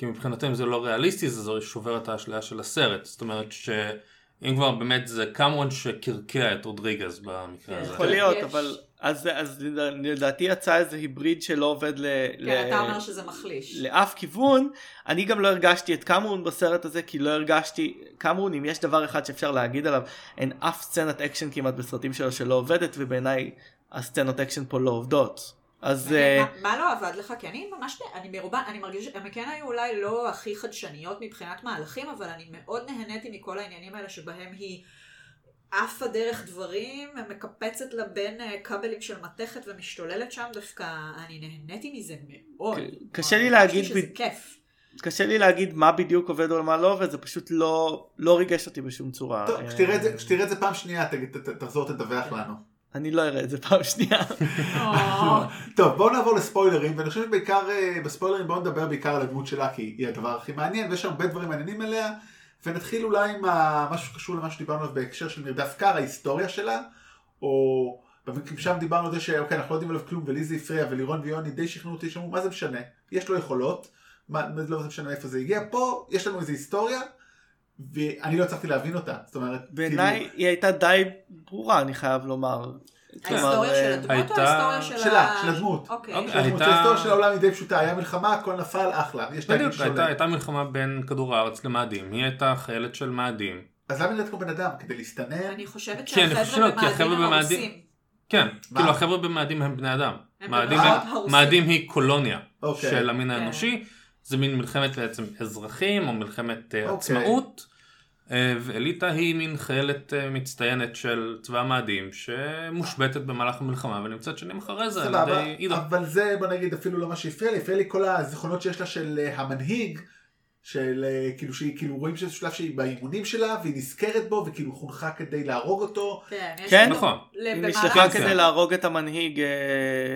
כי מבחינתו אם זה לא ריאליסטי זה זה שובר את האשליה של הסרט זאת אומרת שאם כבר באמת זה קמרון שקרקע את רודריגז במקרה כן. הזה. יכול להיות. אבל אז אז לדעתי יצא איזה היבריד שלא עובד ל... כן, ל- אתה אומר שזה מחליש. לאף כיוון אני גם לא הרגשתי את קמרון בסרט הזה כי לא הרגשתי קמרון אם יש דבר אחד שאפשר להגיד עליו אין אף סצנת אקשן כמעט בסרטים שלו שלא עובדת ובעיניי הסצנות אקשן פה לא עובדות אז אה, מה- מה לא עבד לך? כי אני ממש, אני מרובן, אני מרגיש, הם כן היו אולי לא הכי חדשניות מבחינת מהלכים, אבל אני מאוד נהניתי מכל העניינים האלה שבהם היא עפה דרך דברים, מקפצת לה בין אה, כבלים של מתכת ומשתוללת שם, דווקא אני נהניתי מזה מאוד. קשה לי להגיד שזה ב- כיף. קשה לי להגיד מה בדיוק עובד או מה לא עובד, זה פשוט לא, לא ריגש אותי בשום צורה. טוב, אה, כשתראה את זה- כשתראה את זה פעם שנייה, תגיד- ת- ת- תחזור תדווח לנו. אני לא אראה את זה פעם שנייה. טוב, בואו נעבור לספוילרים, ואני חושב שבעיקר אה, בספוילרים בואו נדבר בעיקר על הדמות שלה, כי היא הדבר הכי מעניין, ויש הרבה דברים מעניינים עליה, ונתחיל אולי עם משהו שקשור למה שדיברנו עליו בהקשר של מרדף קר, ההיסטוריה שלה, או שם דיברנו על זה שאוקיי, אנחנו לא יודעים עליו כלום, ולי זה הפריע, ולירון ויוני די שכנעו אותי, שאמרו, מה זה משנה? יש לו יכולות, מה, לא זה משנה מאיפה זה הגיע, פה יש לנו איזו היסטוריה, ואני לא הצלחתי להבין אותה, זאת אומרת, בעיניי כאילו, היא הייתה די ברורה, אני חייב לומר. ההיסטוריה של אה, הדמות או ההיסטוריה של ה... שלה, של הדמות. אוקיי. אוקיי. ההיסטוריה של העולם היא די פשוטה, היה מלחמה, הכל נפל, אחלה, בדיוק, הייתה, מלחמה בין כדור הארץ למאדים, היא הייתה חיילת של מאדים. אז למה נראית כמו בן אדם? כדי להסתנן? אני חושבת חושב שהחבר'ה במאדים הם הרוסים. כן? כאילו החבר'ה במאדים הם בני אדם. הם מאדים היא קולוניה אוקיי. של המין כן. האנושי, זה מין מלחמת בעצם אזרחים או מלחמת אה, אוקיי. עצמאות. אה, ואליטה היא מין חיילת אה, מצטיינת של צבא המאדים שמושבתת במהלך המלחמה ונמצאת שנים אחרי זה על ידי עידו. אבל זה בוא נגיד אפילו לא מה שהפריע לי, הפריע לי כל הזיכרונות שיש לה של אה, המנהיג, של כאילו שהיא כאילו רואים שזה שלב שהיא באימונים שלה והיא נזכרת בו וכאילו חונכה כדי להרוג אותו. כן, כן? נכון. היא נשלחה. כדי להרוג את המנהיג,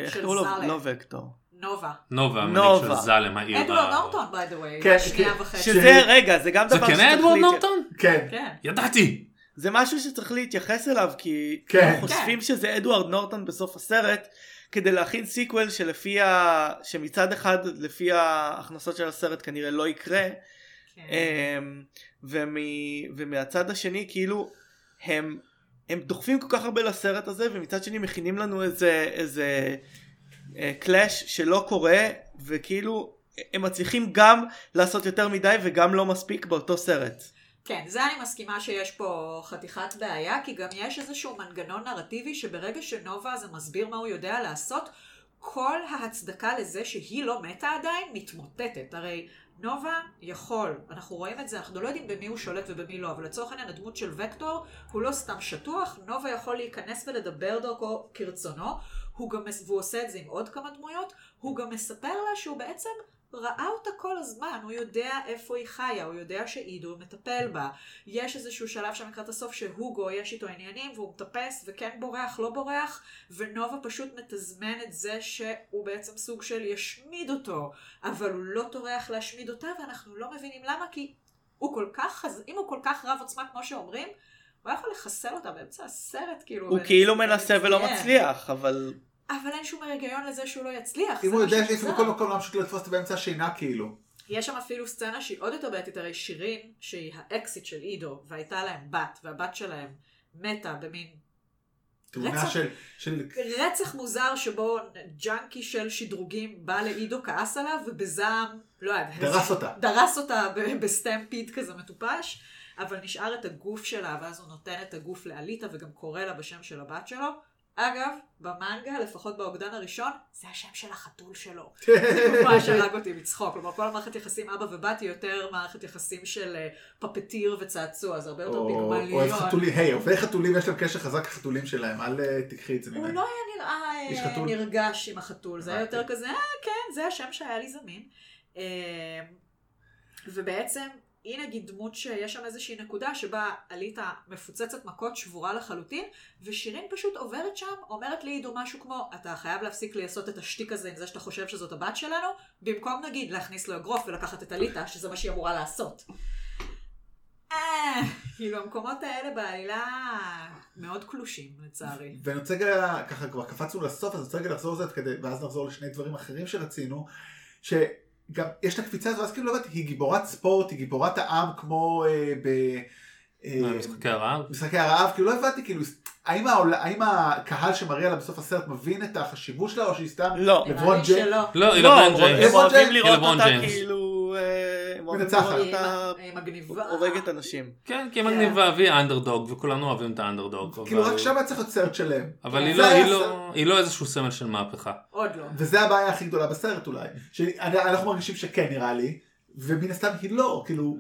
איך קראו לו? לא וקטור. נובה. נובה, המנהיג נובה. של זלם העיר. אדוארד נורטון, by the way. כן, שנייה כן. וחצי. שזה, רגע, זה גם זה דבר כן שצריך אדוארד להתייחס- נורטון? כן. כן. ידעתי! זה משהו שצריך להתייחס אליו, כי כן. אנחנו חושבים שזה אדוארד נורטון בסוף הסרט, כדי להכין sequel שלפי ה... שמצד אחד לפי ההכנסות של הסרט כנראה לא יקרה, כן. אמ, ומ... ומהצד השני כאילו הם, הם דוחפים כל כך הרבה לסרט הזה ומצד שני מכינים לנו איזה איזה קלאש שלא קורה וכאילו הם מצליחים גם לעשות יותר מדי וגם לא מספיק באותו סרט. כן, זה אני מסכימה שיש פה חתיכת בעיה, כי גם יש איזשהו מנגנון נרטיבי שברגע שנובה זה מסביר מה הוא יודע לעשות, כל ההצדקה לזה שהיא לא מתה עדיין מתמוטטת. הרי נובה יכול, אנחנו רואים את זה, אנחנו לא יודעים במי הוא שולט ובמי לא, אבל לצורך העניין הדמות של וקטור הוא לא סתם שטוח, נובה יכול להיכנס ולדבר דרכו כרצונו, הוא גם, והוא עושה את זה עם עוד כמה דמויות, הוא גם מספר לה שהוא בעצם ראה אותה כל הזמן, הוא יודע איפה היא חיה, הוא יודע שעידו מטפל בה. יש איזשהו שלב שם לקראת הסוף שהוגו יש איתו עניינים והוא מטפס וכן בורח, לא בורח, ונובה פשוט מתזמן את זה שהוא בעצם סוג של ישמיד אותו, אבל הוא לא טורח להשמיד אותה ואנחנו לא מבינים למה, כי הוא כל כך. אם הוא כל כך רב עוצמה כמו שאומרים, הוא היה יכול לחסל אותה באמצע הסרט, כאילו. הוא כאילו מנסה ולא. מצליח אבל אבל אין שום היגיון לזה שהוא לא יצליח. אם הוא יודע. שיש בכל מקום להמשיך לתפוס אותה באמצע השינה כאילו. יש שם אפילו סצנה שהיא עוד יותר בעייתית, הרי שירין, שהיא האקסיט של עידו, והייתה להם בת, והבת שלהם מתה במין תמונה רצח. של, של רצח מוזר שבו ג'אנקי של שדרוגים בא לעידו, כעס עליו, ובזעם, לא יודעת, דרס אותה. דרס אותה ב stampede כזה מטופש, אבל נשאר את הגוף שלה, ואז הוא נותן את הגוף לאליטה, וגם קורא לה בשם של הבת שלו. אגב, במנגה, לפחות באוגדן הראשון, זה השם של החתול שלו. זה ממש הרג אותי מצחוק. כלומר, כל המערכת יחסים אבא ובת היא יותר מערכת יחסים של אה, puppeteer וצעצוע, זה הרבה יותר או אוהב פיגמליון. חתולים, היי, אוהבי חתולים יש להם קשר חזק לחתולים שלהם, אל אה, תיקחי את זה הוא ממני. לא היה נראה אה? נרגש עם החתול, זה היה. יותר כזה, אה, כן, זה השם שהיה לי זמין. ובעצם, היא נגיד דמות שיש שם איזושהי נקודה שבה עליתה מפוצצת מכות שבורה לחלוטין, ושירין פשוט עוברת שם, אומרת לעידו משהו כמו, אתה חייב להפסיק לעשות את השטיק הזה עם זה שאתה חושב שזאת הבת שלנו, במקום נגיד להכניס לו אגרוף ולקחת את עליתה, שזה מה שהיא אמורה לעשות. אה, כאילו המקומות האלה בעלילה מאוד קלושים לצערי. ואני רוצה רגע, ככה כבר קפצנו לסוף, אז אני רוצה רגע לחזור לזה, ואז נחזור לשני דברים אחרים שרצינו, שגם יש את הקפיצה הזו, אז כאילו לא הבנתי, היא גיבורת ספורט, היא גיבורת העם כמו אה, ב... אה, משחקי הרעב. משחקי הרעב, כאילו לא הבנתי, כאילו, האם, העול, האם הקהל שמראה לה בסוף הסרט מבין את החשיבות שלה, או שהיא סתם לא. לברון ג'יימס? לא, היא לא, לברון הם ג'יימס. לברון אוהבים ג'יימס? לראות אותה. כאילו אה, הם מנצחת. אותה היא מגניבה. הורגת אנשים. כן, כי היא מגניבה והיא האנדרדוג, וכולנו אוהבים את האנדרדוג. כאילו רק שם היה צריך להיות סרט שלם. אבל כן. היא לא-. לא- היא לא איזשהו סמל של מהפכה. עוד לא. וזה הבעיה הכי גדולה בסרט אולי. שאנחנו מרגישים שכן נראה לי, ומן הסתם היא לא, כאילו,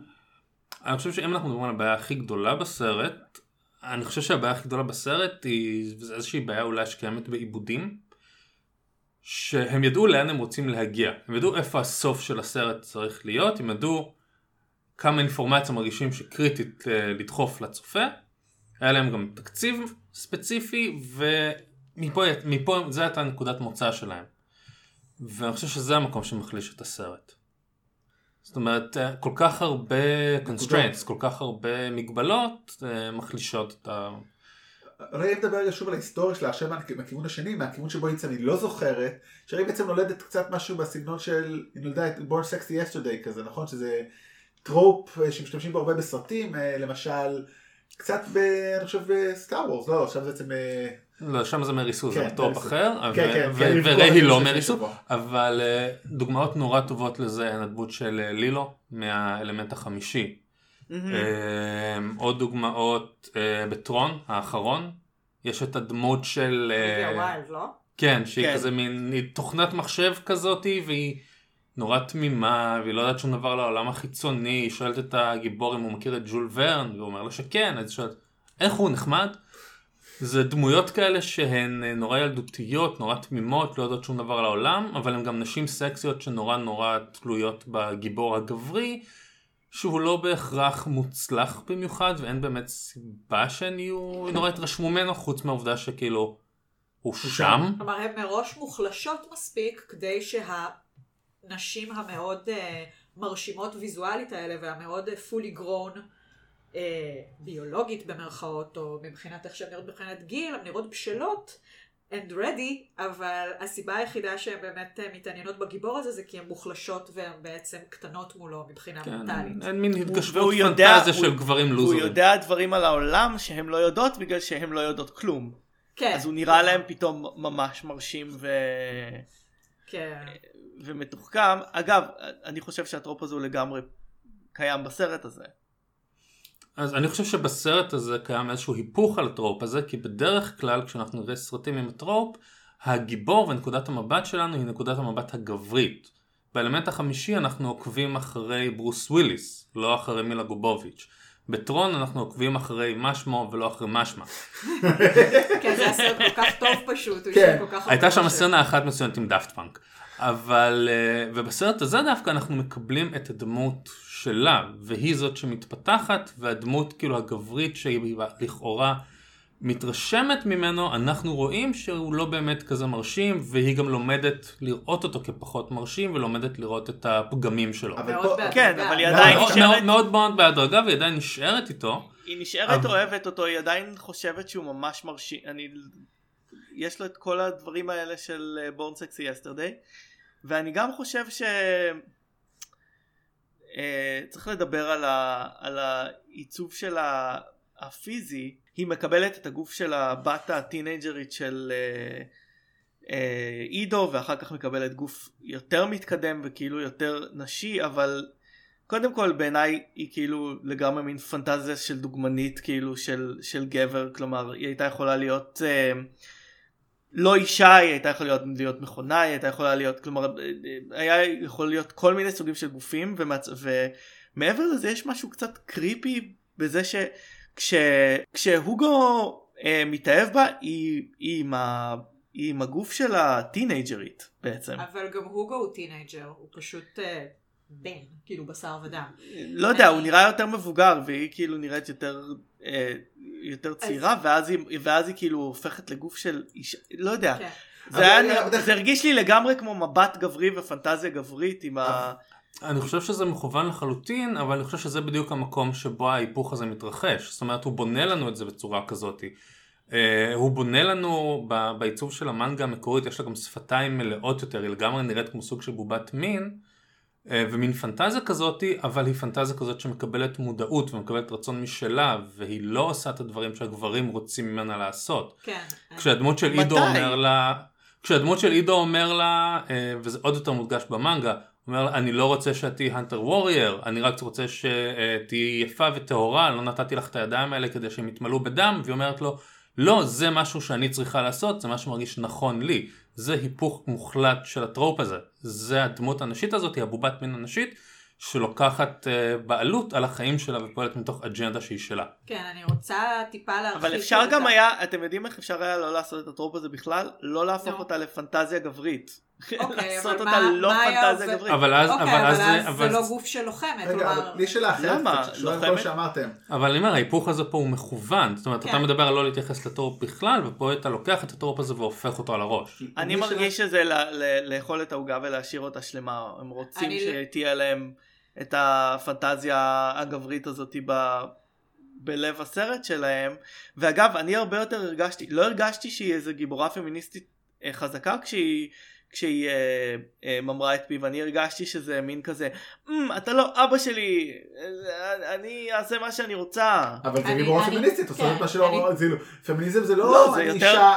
אני חושב שאם אנחנו מדברים על הבעיה הכי גדולה בסרט, אני חושב שהבעיה הכי גדולה בסרט היא זה איזושהי בעיה אולי שקיימת בעיבודים. שהם ידעו לאן הם רוצים להגיע, הם ידעו איפה הסוף של הסרט צריך להיות, הם ידעו כמה אינפורמציה מרגישים שקריטית אה, לדחוף לצופה, היה להם גם תקציב ספציפי ומפה מפה, זה הייתה נקודת מוצא שלהם. ואני חושב שזה המקום שמחליש את הסרט. זאת אומרת, אה, כל כך הרבה constraints, כל כך הרבה מגבלות אה, מחלישות את ה... רגע נדבר רגע שוב על ההיסטוריה שלה עכשיו מהכיוון השני, מהכיוון שבו היא אני לא זוכרת, שהרי בעצם נולדת קצת משהו בסגנון של, היא נולדה את born sexy yesterday כזה, נכון? שזה trope אה, שמשתמשים בו הרבה בסרטים, למשל, קצת ב... אני חושב ב Star Wars, לא, עכשיו זה בעצם... לא, שם זה Mary Sue, זה trope Mary Sue. אחר, כן, כן, כן, וריי היא לא Mary Sue. אבל אה, דוגמאות נורא טובות לזה הן הדמות של אה, לילו מהאלמנט החמישי. מהמם. אה, עוד דוגמאות אה, בטרון האחרון, יש את הדמות של... אה, לא? כן, שהיא כן. כזה מין תוכנת מחשב כזאתי והיא נורא תמימה והיא לא יודעת שום דבר על העולם החיצוני, היא שואלת את הגיבור אם הוא מכיר את ג'ול ורן והוא אומר לה שכן, אז היא שואלת איך הוא נחמד? זה דמויות כאלה שהן אה, נורא ילדותיות, נורא תמימות, לא יודעות שום דבר על העולם, אבל הן גם נשים סקסיות שנורא נורא תלויות בגיבור הגברי, שהוא לא בהכרח מוצלח במיוחד, ואין באמת סיבה שהן יהיו, נורא התרשמו ממנו, חוץ מהעובדה שכאילו הוא שם. כלומר, הן מראש מוחלשות מספיק כדי שהנשים המאוד אה, מרשימות ויזואלית האלה והמאוד אה, fully grown אה, ביולוגית במרכאות, או מבחינת איך שהן נראות מבחינת גיל, הן נראות בשלות and ready, אבל הסיבה היחידה שהן באמת אה, מתעניינות בגיבור הזה זה כי הן מוחלשות והן בעצם קטנות מולו מבחינה כן, מנטלית. אין מין התגשמות פנטזיה הוא- של גברים הוא לוזרים. יודע דברים על העולם שהם לא יודעות בגלל שהם לא יודעות כלום. כן. אז הוא נראה להם פתאום ממש מרשים ו... כן. ומתוחכם. אגב, אני חושב שה trope הזה הוא לגמרי קיים בסרט הזה. אז אני חושב שבסרט הזה קיים איזשהו היפוך על ה trope הזה, כי בדרך כלל כשאנחנו נראה סרטים עם ה trope, הגיבור ונקודת המבט שלנו היא נקודת המבט הגברית. באלמנט החמישי אנחנו עוקבים אחרי ברוס וויליס, לא אחרי מילה יובוביץ'. בטרון אנחנו עוקבים אחרי משמו ולא אחרי משמה. כן, זה היה סרט כל כך טוב פשוט, הוא כן. השאיר כל כך הרבה הייתה שם. סצנה אחת מסוימת עם דאפט פאנק. אבל, אה, ובסרט הזה דווקא אנחנו מקבלים את הדמות שלה, והיא זאת שמתפתחת, והדמות כאילו הגברית שהיא לכאורה מתרשמת ממנו, אנחנו רואים שהוא לא באמת כזה מרשים, והיא גם לומדת לראות אותו כפחות מרשים, ולומדת לראות את הפגמים שלו. אבל מאוד פה- בהדרגה. כן, אבל היא עדיין מאוד- נשארת... מאוד מאוד מאוד בהדרגה, והיא עדיין נשארת איתו. היא נשארת אבל- אוהבת אותו, היא עדיין חושבת שהוא ממש מרשים, אני... יש לו את כל הדברים האלה של בורן סקסי יסטרדי, ואני גם חושב ש... אה, צריך לדבר על, ה... על העיצוב של. הפיזי, היא מקבלת את הגוף של הבת הטינג'רית של אה, אה, עידו, ואחר כך מקבלת גוף יותר מתקדם וכאילו יותר נשי, אבל קודם כל בעיניי היא כאילו לגמרי מין פנטזיה של דוגמנית כאילו של, של גבר כלומר היא הייתה יכולה להיות אה, לא אישה היא הייתה יכולה להיות, להיות מכונה היא הייתה יכולה להיות כלומר היה יכול להיות כל מיני סוגים של גופים ומצ... ומעבר לזה יש משהו קצת קריפי בזה שכש... כשהוגו אה, מתאהב בה היא, היא, עם ה... היא עם הגוף של הטינג'רית בעצם. אבל גם הוגו הוא teenager, הוא פשוט אה, בן, כאילו בשר ודם. לא יודע, הוא נראה יותר מבוגר והיא כאילו נראית יותר יותר צעירה ואז היא, ואז היא כאילו הופכת לגוף של אישה, לא יודע. כן. זה, היה, אבל- זה הרגיש לי לגמרי כמו מבט גברי ופנטזיה גברית עם ה... אני חושב שזה מכוון לחלוטין, אבל אני חושב שזה בדיוק המקום שבו ההיפוך הזה מתרחש. זאת אומרת, הוא בונה לנו את זה בצורה כזאת. Uh, הוא בונה לנו בעיצוב של המנגה המקורית, יש לה גם שפתיים מלאות יותר, היא לגמרי נראית כמו סוג של בובת מין, ומין פנטזיה כזאת, אבל היא פנטזיה כזאת שמקבלת מודעות ומקבלת רצון משלה, והיא לא עושה את הדברים שהגברים רוצים ממנה לעשות. כן. כשהדמות של? עידו אומר לה, כשהדמות של עידו אומר לה, אה, וזה עוד יותר מודגש במנגה, אומר לה, אני לא רוצה שאת תהיי הנטר וורייר, אני רק רוצה שתהיי יפה וטהורה, לא נתתי לך את הידיים האלה כדי שהם יתמלאו בדם, והיא אומרת לו, לא, זה משהו שאני צריכה לעשות, זה משהו שמרגיש נכון לי. זה היפוך מוחלט של הטרופ הזה. זה הדמות הנשית הזאת, היא הבובת מין הנשית, שלוקחת אה, בעלות על החיים שלה ופועלת מתוך אג'נדה שהיא שלה. כן, אני רוצה טיפה להרחיב. אבל אפשר גם היה, אתם יודעים איך אפשר היה לא לעשות את הטרופ הזה בכלל? לא להפוך נו. אותה לפנטזיה גברית. אוקיי, לעשות אבל אותה מה- לא מה פנטזיה? גברית. אבל אז, אוקיי, אבל אז, אז אבל זה לא גוף של לוחמת, רגע, כלומר... אבל לי שאלה אחרת, למה? לוחמת? שאמרתם. אבל אני אומר, ההיפוך הזה פה הוא מכוון. זאת אומרת, כן. אתה מדבר על לא להתייחס לטורפ בכלל, ופה אתה לוקח את הטורפ הזה והופך אותו על הראש. אני מרגיש שזה ל- ל- לאכול את העוגה ולהשאיר אותה שלמה. הם רוצים אני- שתהיה להם את הפנטזיה הגברית הזאת ב... בלב הסרט שלהם. ואגב, אני הרבה יותר הרגשתי, לא הרגשתי שהיא איזה גיבורה פמיניסטית אה, חזקה כשהיא... כשהיא אה, אה, ממרה את פיו, אני הרגשתי שזה מין כזה, "אמ, אתה לא אבא שלי, אה, אני אעשה מה שאני רוצה. אבל זה אני- אני- פמיניסטית, עושה כן, את מה שלא, אני- כאילו, פמיניזם זה לא, לא זה אני יותר- אישה,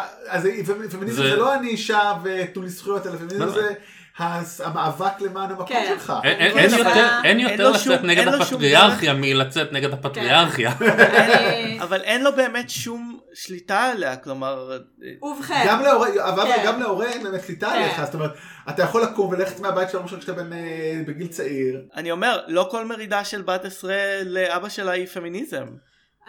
פמיניזם זה- זה לא אני אישה ותנו לי זכויות, אלא פמיניזם לא. זה המאבק למען המקום כן. שלך. אין- כן, יותר- אין לצאת שום- נגד הפטריארכיה מלצאת נגד הפטריארכיה. אני- אבל אין לו באמת שום שליטה עליה, כלומר, ובכן, גם להורה, אבל כן. גם להורה אין באמת שליטה כן. עליך, זאת אומרת, אתה יכול לקום וללכת מהבית למשל כשאתה בן בגיל צעיר, אני אומר, לא כל מרידה של בת עשרה לאבא שלה היא פמיניזם.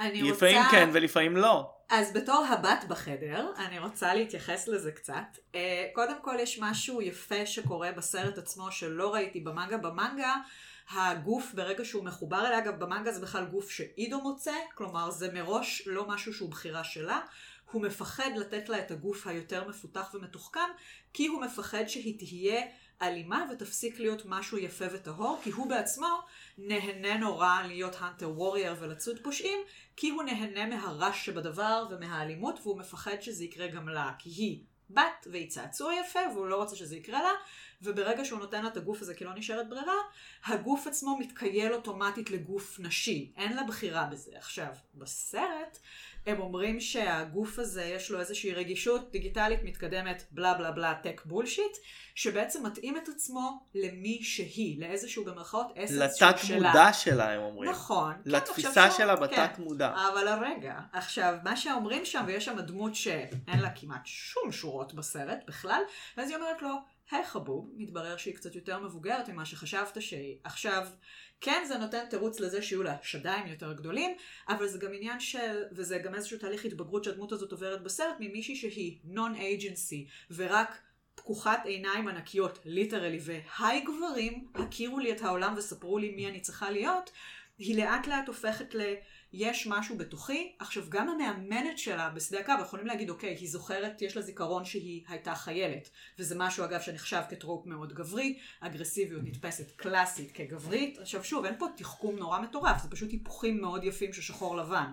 אני רוצה... לפעמים כן ולפעמים לא. אז בתור הבת בחדר, אני רוצה להתייחס לזה קצת. אה, קודם כל יש משהו יפה שקורה בסרט עצמו שלא ראיתי במנגה. במנגה הגוף ברגע שהוא מחובר אליה, אגב במנגה זה בכלל גוף שעידו מוצא, כלומר זה מראש לא משהו שהוא בחירה שלה. הוא מפחד לתת לה את הגוף היותר מפותח ומתוחכם, כי הוא מפחד שהיא תהיה אלימה ותפסיק להיות משהו יפה וטהור, כי הוא בעצמו נהנה נורא להיות הנטר וורייר ולצוד פושעים, כי הוא נהנה מהרש שבדבר ומהאלימות, והוא מפחד שזה יקרה גם לה, כי היא בת והיא צעצוע יפה, והוא לא רוצה שזה יקרה לה, וברגע שהוא נותן לה את הגוף הזה כי לא נשארת ברירה, הגוף עצמו מתקייל אוטומטית לגוף נשי, אין לה בחירה בזה. עכשיו, בסרט הם אומרים שהגוף הזה יש לו איזושהי רגישות דיגיטלית מתקדמת בלה בלה בלה טק בולשיט, שבעצם מתאים את עצמו למי שהיא, לאיזשהו במרכאות אסנס שהוא לתת שלה. מודע שלה הם אומרים. נכון. כן, לתפיסה עכשיו שלה שוב, בתת כן. מודע. אבל הרגע, עכשיו, מה שאומרים שם, ויש שם דמות שאין לה כמעט שום שורות בסרט בכלל, ואז היא אומרת לו, היי חבוב, מתברר שהיא קצת יותר מבוגרת ממה שחשבת שהיא. עכשיו, כן, זה נותן תירוץ לזה שיהיו לה שדיים יותר גדולים, אבל זה גם עניין של, וזה גם איזשהו תהליך התבגרות שהדמות הזאת עוברת בסרט, ממישהי שהיא non-agency, ורק פקוחת עיניים ענקיות, literally, והיי גברים, הכירו לי את העולם וספרו לי מי אני צריכה להיות, היא לאט לאט הופכת ל... יש משהו בתוכי. עכשיו, גם המאמנת שלה בשדה הקרב, יכולים להגיד, אוקיי, היא זוכרת, יש לה זיכרון שהיא הייתה חיילת. וזה משהו, אגב, שנחשב כ trope מאוד גברי. אגרסיביות נתפסת קלאסית כגברית. עכשיו, שוב, אין פה תחכום נורא מטורף, זה פשוט היפוכים מאוד יפים של שחור לבן.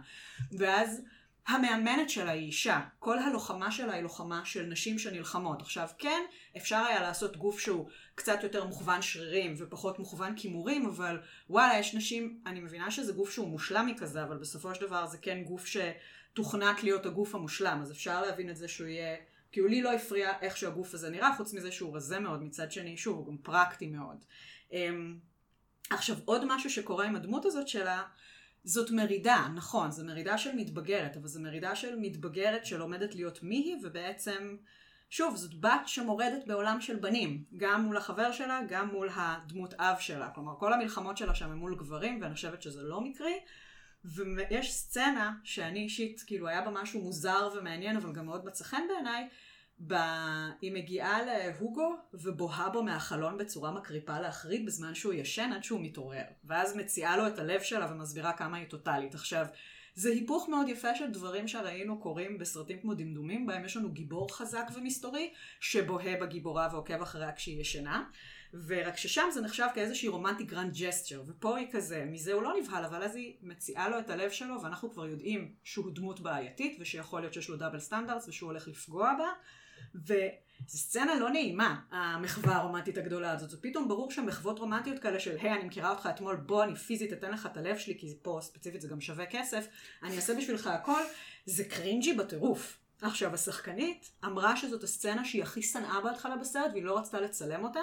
ואז... המאמנת שלה היא אישה, כל הלוחמה שלה היא לוחמה של נשים שנלחמות. עכשיו כן, אפשר היה לעשות גוף שהוא קצת יותר מוכוון שרירים ופחות מוכוון כימורים, אבל וואלה, יש נשים, אני מבינה שזה גוף שהוא מושלם מכזה, אבל בסופו של דבר זה כן גוף שתוכנת להיות הגוף המושלם, אז אפשר להבין את זה שהוא יהיה... כאילו לי לא הפריע איך שהגוף הזה נראה, חוץ מזה שהוא רזה מאוד מצד שני, שוב, הוא גם פרקטי מאוד. אמ, עכשיו, עוד משהו שקורה עם הדמות הזאת שלה, זאת מרידה, נכון, זו מרידה של מתבגרת, אבל זו מרידה של מתבגרת שלומדת להיות מי היא, ובעצם, שוב, זאת בת שמורדת בעולם של בנים, גם מול החבר שלה, גם מול הדמות אב שלה. כלומר, כל המלחמות שלה שם הם מול גברים, ואני חושבת שזה לא מקרי. ויש סצנה שאני אישית, כאילו היה בה משהו מוזר ומעניין, אבל גם מאוד מצא חן בעיניי, ב... היא מגיעה להוגו ובוהה בו מהחלון בצורה מקריפה להחריד בזמן שהוא ישן עד שהוא מתעורר. ואז מציעה לו את הלב שלה ומסבירה כמה היא טוטאלית. עכשיו, זה היפוך מאוד יפה של דברים שראינו קורים בסרטים כמו דמדומים, בהם יש לנו גיבור חזק ומסתורי, שבוהה בגיבורה ועוקב אחריה כשהיא ישנה. ורק ששם זה נחשב כאיזושהי romantic grand gesture, ופה היא כזה, מזה הוא לא נבהל, אבל אז היא מציעה לו את הלב שלו, ואנחנו כבר יודעים שהוא דמות בעייתית, ושיכול להיות שיש לו double standards, ושהוא הולך לפגוע בה, וזו סצנה לא נעימה, המחווה הרומנטית הגדולה הזאת. זה פתאום ברור שמחוות רומנטיות כאלה של, היי, אני מכירה אותך אתמול, בוא, אני פיזית אתן לך את הלב שלי, כי פה ספציפית זה גם שווה כסף, אני אעשה בשבילך הכל, זה קרינג'י בטירוף. עכשיו, השחקנית אמרה שזאת הסצנה שהיא הכי שנאה בהתחלה בסרט, והיא לא רצתה לצלם אותה,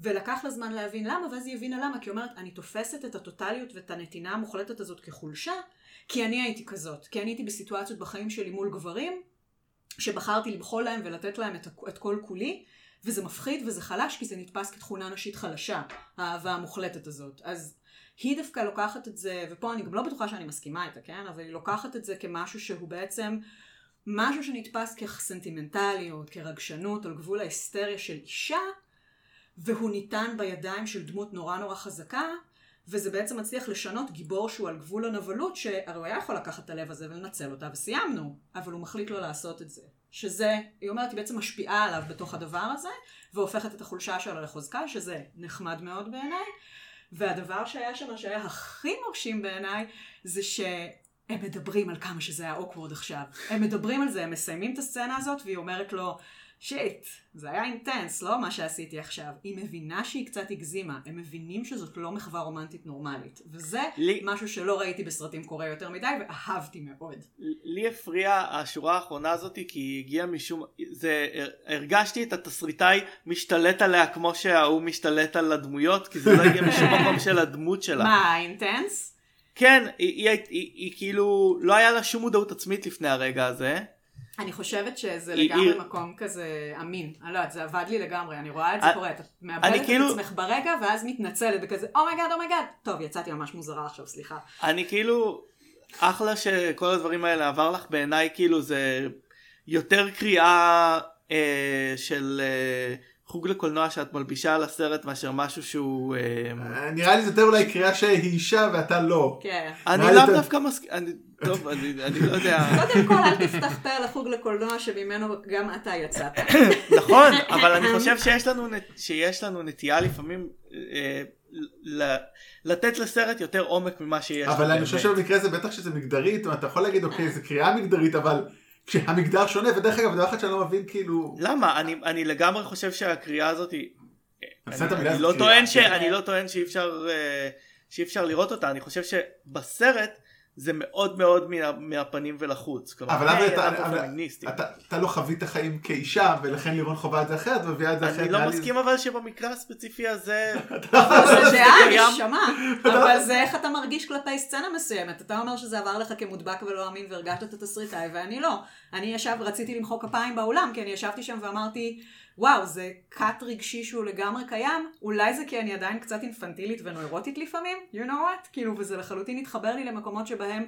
ולקח לה זמן להבין למה, ואז היא הבינה למה, כי היא אומרת, אני תופסת את הטוטליות ואת הנתינה המוחלטת הזאת כחולשה, כי אני הייתי כזאת, כי אני הייתי בסיטואציות בחיים שלי מול גברים, שבחרתי למחול להם ולתת להם את, את כל כולי, וזה מפחיד וזה חלש כי זה נתפס כתכונה נשית חלשה, האהבה המוחלטת הזאת. אז היא דווקא לוקחת את זה, ופה אני גם לא בטוחה שאני מסכימה איתה, כן? אבל היא לוקחת את זה כמשהו שהוא בעצם משהו שנתפס כסנטימנטליות, כרגשנות, על גבול ההיסטריה של אישה, והוא ניתן בידיים של דמות נורא נורא חזקה, וזה בעצם מצליח לשנות גיבור שהוא על גבול הנבלות, שהרי הוא היה יכול לקחת את הלב הזה ולנצל אותה, וסיימנו, אבל הוא מחליט לא לעשות את זה. שזה, היא אומרת, היא בעצם משפיעה עליו בתוך הדבר הזה, והופכת את החולשה שלו לחוזקה, שזה נחמד מאוד בעיניי. והדבר שהיה שם, שהיה הכי מרשים בעיניי, זה שהם מדברים על כמה שזה היה אוקוורד עכשיו. הם מדברים על זה, הם מסיימים את הסצנה הזאת, והיא אומרת לו, שיט, זה היה אינטנס, לא מה שעשיתי עכשיו. היא מבינה שהיא קצת הגזימה, הם מבינים שזאת לא מחווה רומנטית נורמלית. וזה לי- משהו שלא ראיתי בסרטים קורה יותר מדי, ואהבתי מאוד. לי הפריעה השורה האחרונה הזאת כי היא הגיעה משום זה הרגשתי את התסריטאי משתלט עליה כמו שההוא משתלט על הדמויות כי זה לא הגיע משום מקום של הדמות שלה. מה, intense? כן היא, היא, היא, היא, היא כאילו לא היה לה שום מודעות עצמית לפני הרגע הזה. אני חושבת שזה היא- לגמרי היא- מקום כזה אמין. אני לא יודעת, זה עבד לי לגמרי, אני רואה את זה אני- קורה. את אני מאבדת את כאילו- עצמך ברגע, ואז מתנצלת בכזה, אומייגאד, אומייגאד. טוב, יצאתי ממש מוזרה עכשיו, סליחה. אני כאילו אחלה שכל הדברים האלה עבר לך בעיניי כאילו זה יותר קריאה אה, של אה, חוג לקולנוע שאת מלבישה על הסרט מאשר משהו שהוא אה, נראה לי זה יותר אולי קריאה שהיא אישה ואתה לא. כן. אני לאו דווקא מסכים, אני- טוב, אני לא יודע, קודם כל, אל תפתח פה לחוג לקולנוע שממנו גם אתה יצאת. נכון, אבל אני חושב שיש לנו נט- שיש לנו נטייה לפעמים אה, לתת לסרט יותר עומק ממה שיש אבל אני חושב. שבמקרה הזה בטח שזה מגדרית, אתה יכול להגיד אוקיי זה קריאה מגדרית אבל כשהמגדר שונה ודרך אגב דבר אחד שאני לא מבין כאילו למה? אני- אני לגמרי חושב שהקריאה הזאת היא... אני אני- לא טוען ש- כן. אני לא טוען שאי אפשר אה, שאי אפשר לראות אותה, אני חושב שבסרט זה מאוד מאוד מה- מהפנים ולחוץ. כלומר, אבל למה אתה- אבל- פמיניסטים. אתה אתה לא חווית חיים כאישה ולכן לירון חווה את זה אחרת ומביאה את זה אחרת. אני לא מסכים אבל שבמקרה הספציפי הזה... אבל זה דעה. נשמה. אבל זה איך אתה מרגיש כלפי סצנה מסוימת. אתה אומר שזה עבר לך כמודבק ולא אמין והרגשת את התסריטאי, ואני לא. אני ישב, רציתי למחוא כפיים באולם, כי אני ישבתי שם ואמרתי, וואו, זה קאט רגשי שהוא לגמרי קיים, אולי זה כי אני עדיין קצת אינפנטילית ונוירוטית לפעמים, you know what? כאילו, וזה לחלוטין התחבר לי למקומות שבהם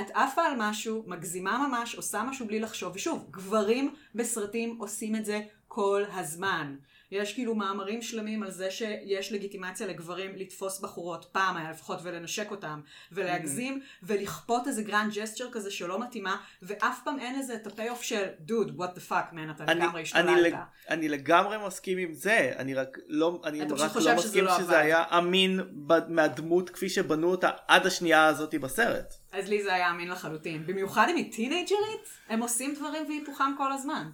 את עפה על משהו, מגזימה ממש, עושה משהו בלי לחשוב. ושוב, גברים בסרטים עושים את זה כל הזמן. יש כאילו מאמרים שלמים על זה שיש לגיטימציה לגברים לתפוס בחורות, פעם היה לפחות, ולנשק אותם, ולהגזים, ולכפות איזה grand gesture כזה שלא מתאימה, ואף פעם אין לזה את ה payoff של, דוד, what the fuck, man, אתה אני, לגמרי אני, השתוללת. לג- אני לגמרי מסכים עם זה, אני רק לא, אני רק לא שזה מסכים לא שזה. היה אמין ב- מהדמות כפי שבנו אותה עד השנייה הזאת בסרט. אז לי זה היה אמין לחלוטין. במיוחד אם היא טינאג'רית, הם עושים דברים והיפוכם כל הזמן.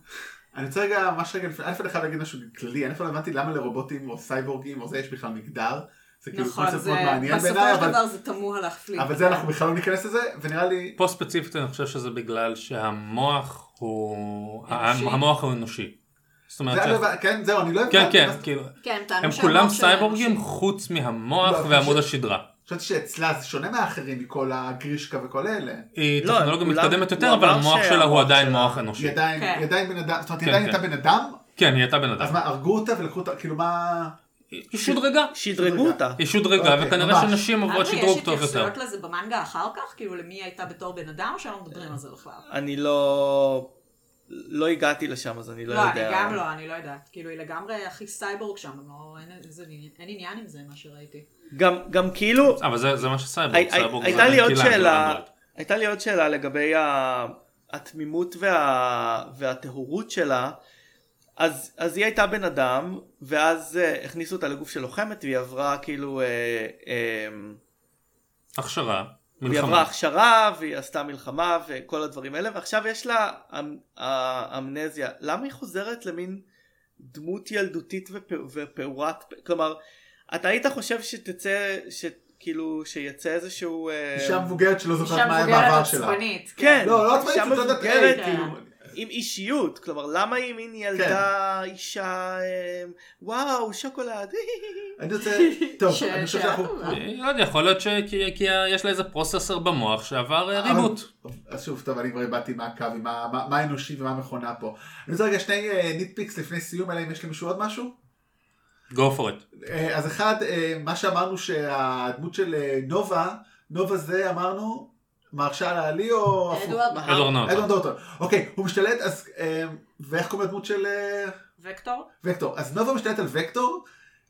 אני רוצה רגע, ממש רגע, לפני- א' אני חייב להגיד משהו כללי, פעם לא הבנתי למה לרובוטים או סייבורגים או זה יש בכלל מגדר. זה כאילו נכון, קונספט זה, מאוד מעניין בסופו בעיניי, של אבל- דבר זה תמוה להפליג. אבל זה אנחנו בכלל לא ניכנס לזה, ונראה לי, פה ספציפית אני חושב שזה בגלל שהמוח הוא... אנושי. המוח הוא אנושי. זאת אומרת, כן, זהו, אני לא כן הבנתי, כן, כאילו, כן, הם טענו כולם סייבורגים. חוץ מהמוח לא, ועמוד השדרה. חשבתי שאצלה זה שונה מאחרים מכל הגרישקה וכל אלה. היא לא, טכנולוגיה מתקדמת יותר אבל המוח שלה הוא עדיין מוח אנושי. היא עדיין, כן. היא עדיין בן אדם, זאת אומרת, היא כן, עדיין כן. הייתה בן אדם, כן, היא הייתה בן אדם. אז מה, הרגו אותה ולקחו אותה, כאילו מה... היא שודרגה. שדרגו אותה. היא שודרגה אוקיי, וכנראה. שנשים עוברות שדרוג יש טוב יותר. התייחסויות לזה במנגה אחר כך? כאילו למי הייתה בתור בן אדם, או שלא מדברים על זה בכלל? אני לא... לא הגעתי לשם אז אני לא, לא, אני יודע. גם לא, אני לא יודעת. כאילו, היא לגמרי הכי סייבורג שם, לא, אין, איזה, אין עניין עם זה, מה שראיתי. גם, גם כאילו... אבל זה זה מה שסייבורג. הי- הי- סייבורג הייתה זה לי עוד לא שאלה, אנדרואיד. הייתה לי עוד שאלה לגבי ה- התמימות וה- והטהורות שלה. אז, אז היא הייתה בן אדם, ואז uh, הכניסו אותה לגוף של לוחמת, והיא עברה כאילו, uh, uh, הכשרה. היא עברה מלחמה. הכשרה, והיא עשתה מלחמה וכל הדברים האלה, ועכשיו יש לה אמ- ה- אמנזיה. למה היא חוזרת למין דמות ילדותית ופ- ופעורת, כלומר, אתה היית חושב שתצא, שכאילו, שיצא איזשהו... אה, אישה מבוגרת שלא זוכרת אישה מה היה מבוגרת בעבר שלה. עצבנית. כן, לא, לא עצמאית, אישה מבוגרת, איך, כאילו. עם אישיות, כלומר למה היא מין ילדה אישה אה, וואו שוקולד אני רוצה, טוב, ש- אני חושב שאנחנו. אה, לא יודע, יכול להיות שיש לה איזה processor במוח שעבר אה, אבל- reboot. אז שוב, טוב, אני כבר איבדתי מה הקו, עם מה- מה מה האנושי ומה המכונה פה. אני רוצה רגע שני nitpicks לפני סיום, אלא אם יש למישהו עוד משהו? go for it. אה, אז אחד, אה, מה שאמרנו שהדמות של אה, נובה, נובה זה אמרנו, מרשל העלי או... הפוך? אדוארד נורטון. אדוארד נורטון. אוקיי, הוא משתלט, אז... אה, ואיך קוראים לדמות של אה, וקטור? וקטור? אז נובה משתלט על וקטור,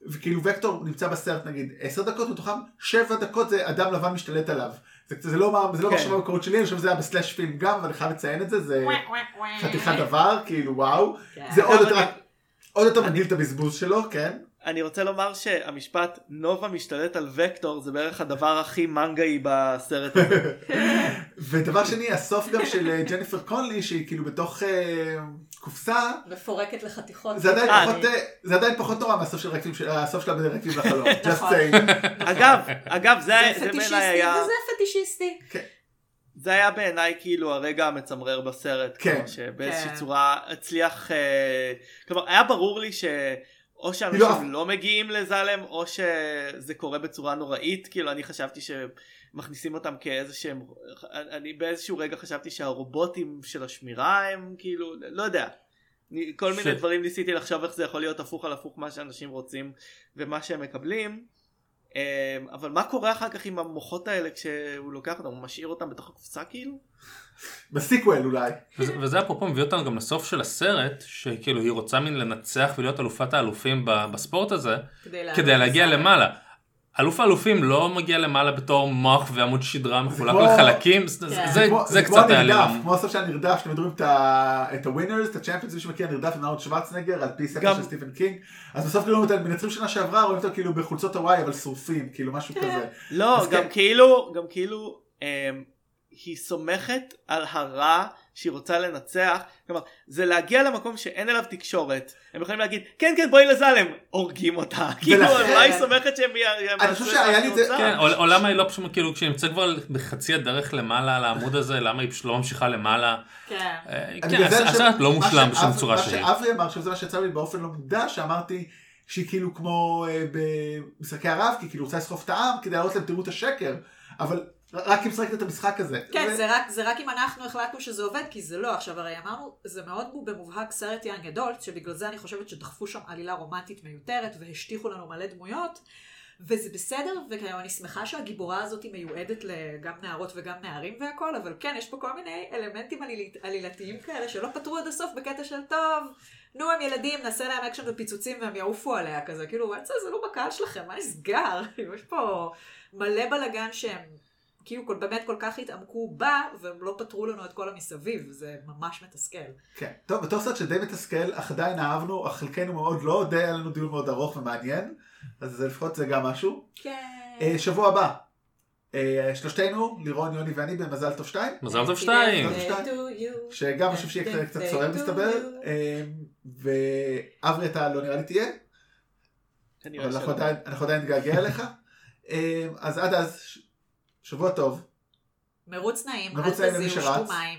וכאילו וקטור נמצא בסרט נגיד 10 דקות, מתוכם 7 דקות זה אדם לבן משתלט עליו. זה, זה לא, מה- זה לא כן. מחשבה במקורות שלי, אני חושב שזה היה בסלאש פילם גם, ואני חייב לציין את זה, זה. חתיכת דבר, כאילו וואו. כן. זה עוד אבל יותר, אני- עוד יותר מגדיל את הבזבוז שלו, כן? אני רוצה לומר שהמשפט נובה משתלט על וקטור זה בערך הדבר הכי מנגאי בסרט הזה. ודבר שני, הסוף גם של אה, ג'ניפר קונלי, שהיא כאילו בתוך אה, קופסה, מפורקת לחתיכות. זה עדיין אה, פחות, אני- זה עדיין פחות נורא מהסוף של רקבים, הסוף שלה ברקבים לחלום. Just saying. אגב, אגב זה זה היה וזה פטישיסטי. זה היה בעיניי כאילו הרגע המצמרר בסרט, כן. שבאיזושהי כן. צורה הצליח, כלומר היה ברור לי שאו שאנשים לא. לא מגיעים לזלם או שזה קורה בצורה נוראית, כאילו אני חשבתי שמכניסים אותם כאיזה שהם, אני באיזשהו רגע חשבתי שהרובוטים של השמירה הם כאילו, לא יודע. כל מיני ש- דברים ניסיתי לחשוב איך זה יכול להיות הפוך על הפוך מה שאנשים רוצים ומה שהם מקבלים. אה, אבל מה קורה אחר כך עם המוחות האלה כשהוא לוקח אותם, הוא משאיר אותם בתוך הקופסה כאילו? בסיקוול אולי. וזה, וזה אפרופו מביא אותנו גם לסוף של הסרט, שכאילו היא רוצה מין לנצח ולהיות אלופת האלופים בספורט הזה, כדי להגיע למעלה. אלוף האלופים לא מגיע למעלה בתור מוח ועמוד שדרה מחולק כמו- לחלקים, זה, כן. זה, זה קצת היה לי... כמו הסוף של הנרדף, שאתם מדברים את את ה winners, את ה champions, מי שמכיר נרדף עם ארנולד שוורצנגר, על פי ספר גם- של סטיפן קינג, אז בסוף כאילו אותם מנצחים שנה שעברה, רואים אותו כאילו בחולצות הוואי, אבל שרופים, כאילו משהו כזה. לא, גם כן. כאילו, גם כאילו, אמ, היא סומכת על הרע שהיא רוצה לנצח, כלומר, זה להגיע למקום שאין אליו תקשורת, הם יכולים להגיד, כן כן בואי לזלם, הורגים אותה, כאילו, מה היא סומכת שהם יעשו אני חושב שהיה לי את זה- כן, או, למה היא לא פשוט, כאילו, כשהיא נמצאת כבר בחצי הדרך למעלה על העמוד הזה, למה היא פשוט לא ממשיכה למעלה? כן. אה, אני כן, הסרט לא מושלם בשום צורה שהיא. מה שאברי אמר, שזה מה שיצא לי באופן לא מודע, שאמרתי שהיא כאילו כמו אה, במשחקי הרב, כי כאילו רוצה לסחוף את העם כדי להראות להם תראו את השקר, אבל רק היא משחקת את המשחק הזה. כן, זה- זה רק, זה רק אם אנחנו החלטנו שזה עובד, כי זה לא. עכשיו, הרי אמרנו, זה מאוד במובהק סרט יאנג אדולט, שבגלל זה אני חושבת שדחפו שם עלילה רומנטית מיותרת, והשטיחו לנו מלא דמויות, וזה בסדר, ואני שמחה שהגיבורה הזאת היא מיועדת גם נערות וגם נערים והכל, אבל כן, יש פה כל מיני אלמנטים עליל- עלילתיים כאלה שלא פתרו עד הסוף בקטע של טוב, נו הם ילדים, נעשה להם אקשן ופיצוצים והם יעופו עליה כזה, כאילו, זה לא בקהל שלכם, מה נסגר? יש פה מלא בלאגן שהם כאילו כל, באמת כל כך התעמקו בה, והם לא פתרו לנו את כל המסביב, זה ממש מתסכל. כן. טוב, בתור סרט שדי מתסכל, אך עדיין אהבנו, אך חלקנו מאוד לא, די היה לנו דיון מאוד ארוך ומעניין, אז זה לפחות זה גם משהו. כן. אה, שבוע הבא, אה, שלושתנו, לירון, יוני ואני במזל טוב שתיים, מזל טוב שתיים. מזל טוב שגם חושב שיהיה קצת- צורם מסתבר, אה, ואברי אתה לא נראה לי תהיה, אבל אנחנו. עדיין- נתגעגע אליך. אז עד אז, שבוע טוב. מרוץ נעים, אל תזיעו שרץ. שתו מים.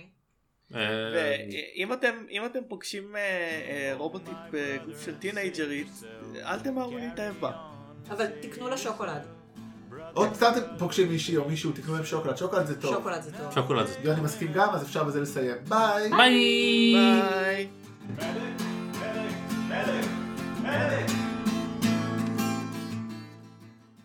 אה, ואם אתם, אם אתם פוגשים אה, אה, רובוטית בגוף של טינג'רית, אל תמהרו להתאהב בה. אבל תקנו לה שוקולד. עוד אתם פוגשים מישהי או מישהו, תקנו להם שוקולד, שוקולד זה טוב. שוקולד זה טוב. שוקולד זה יוני מסכים גם, אז אפשר בזה לסיים. ביי. ביי. ביי.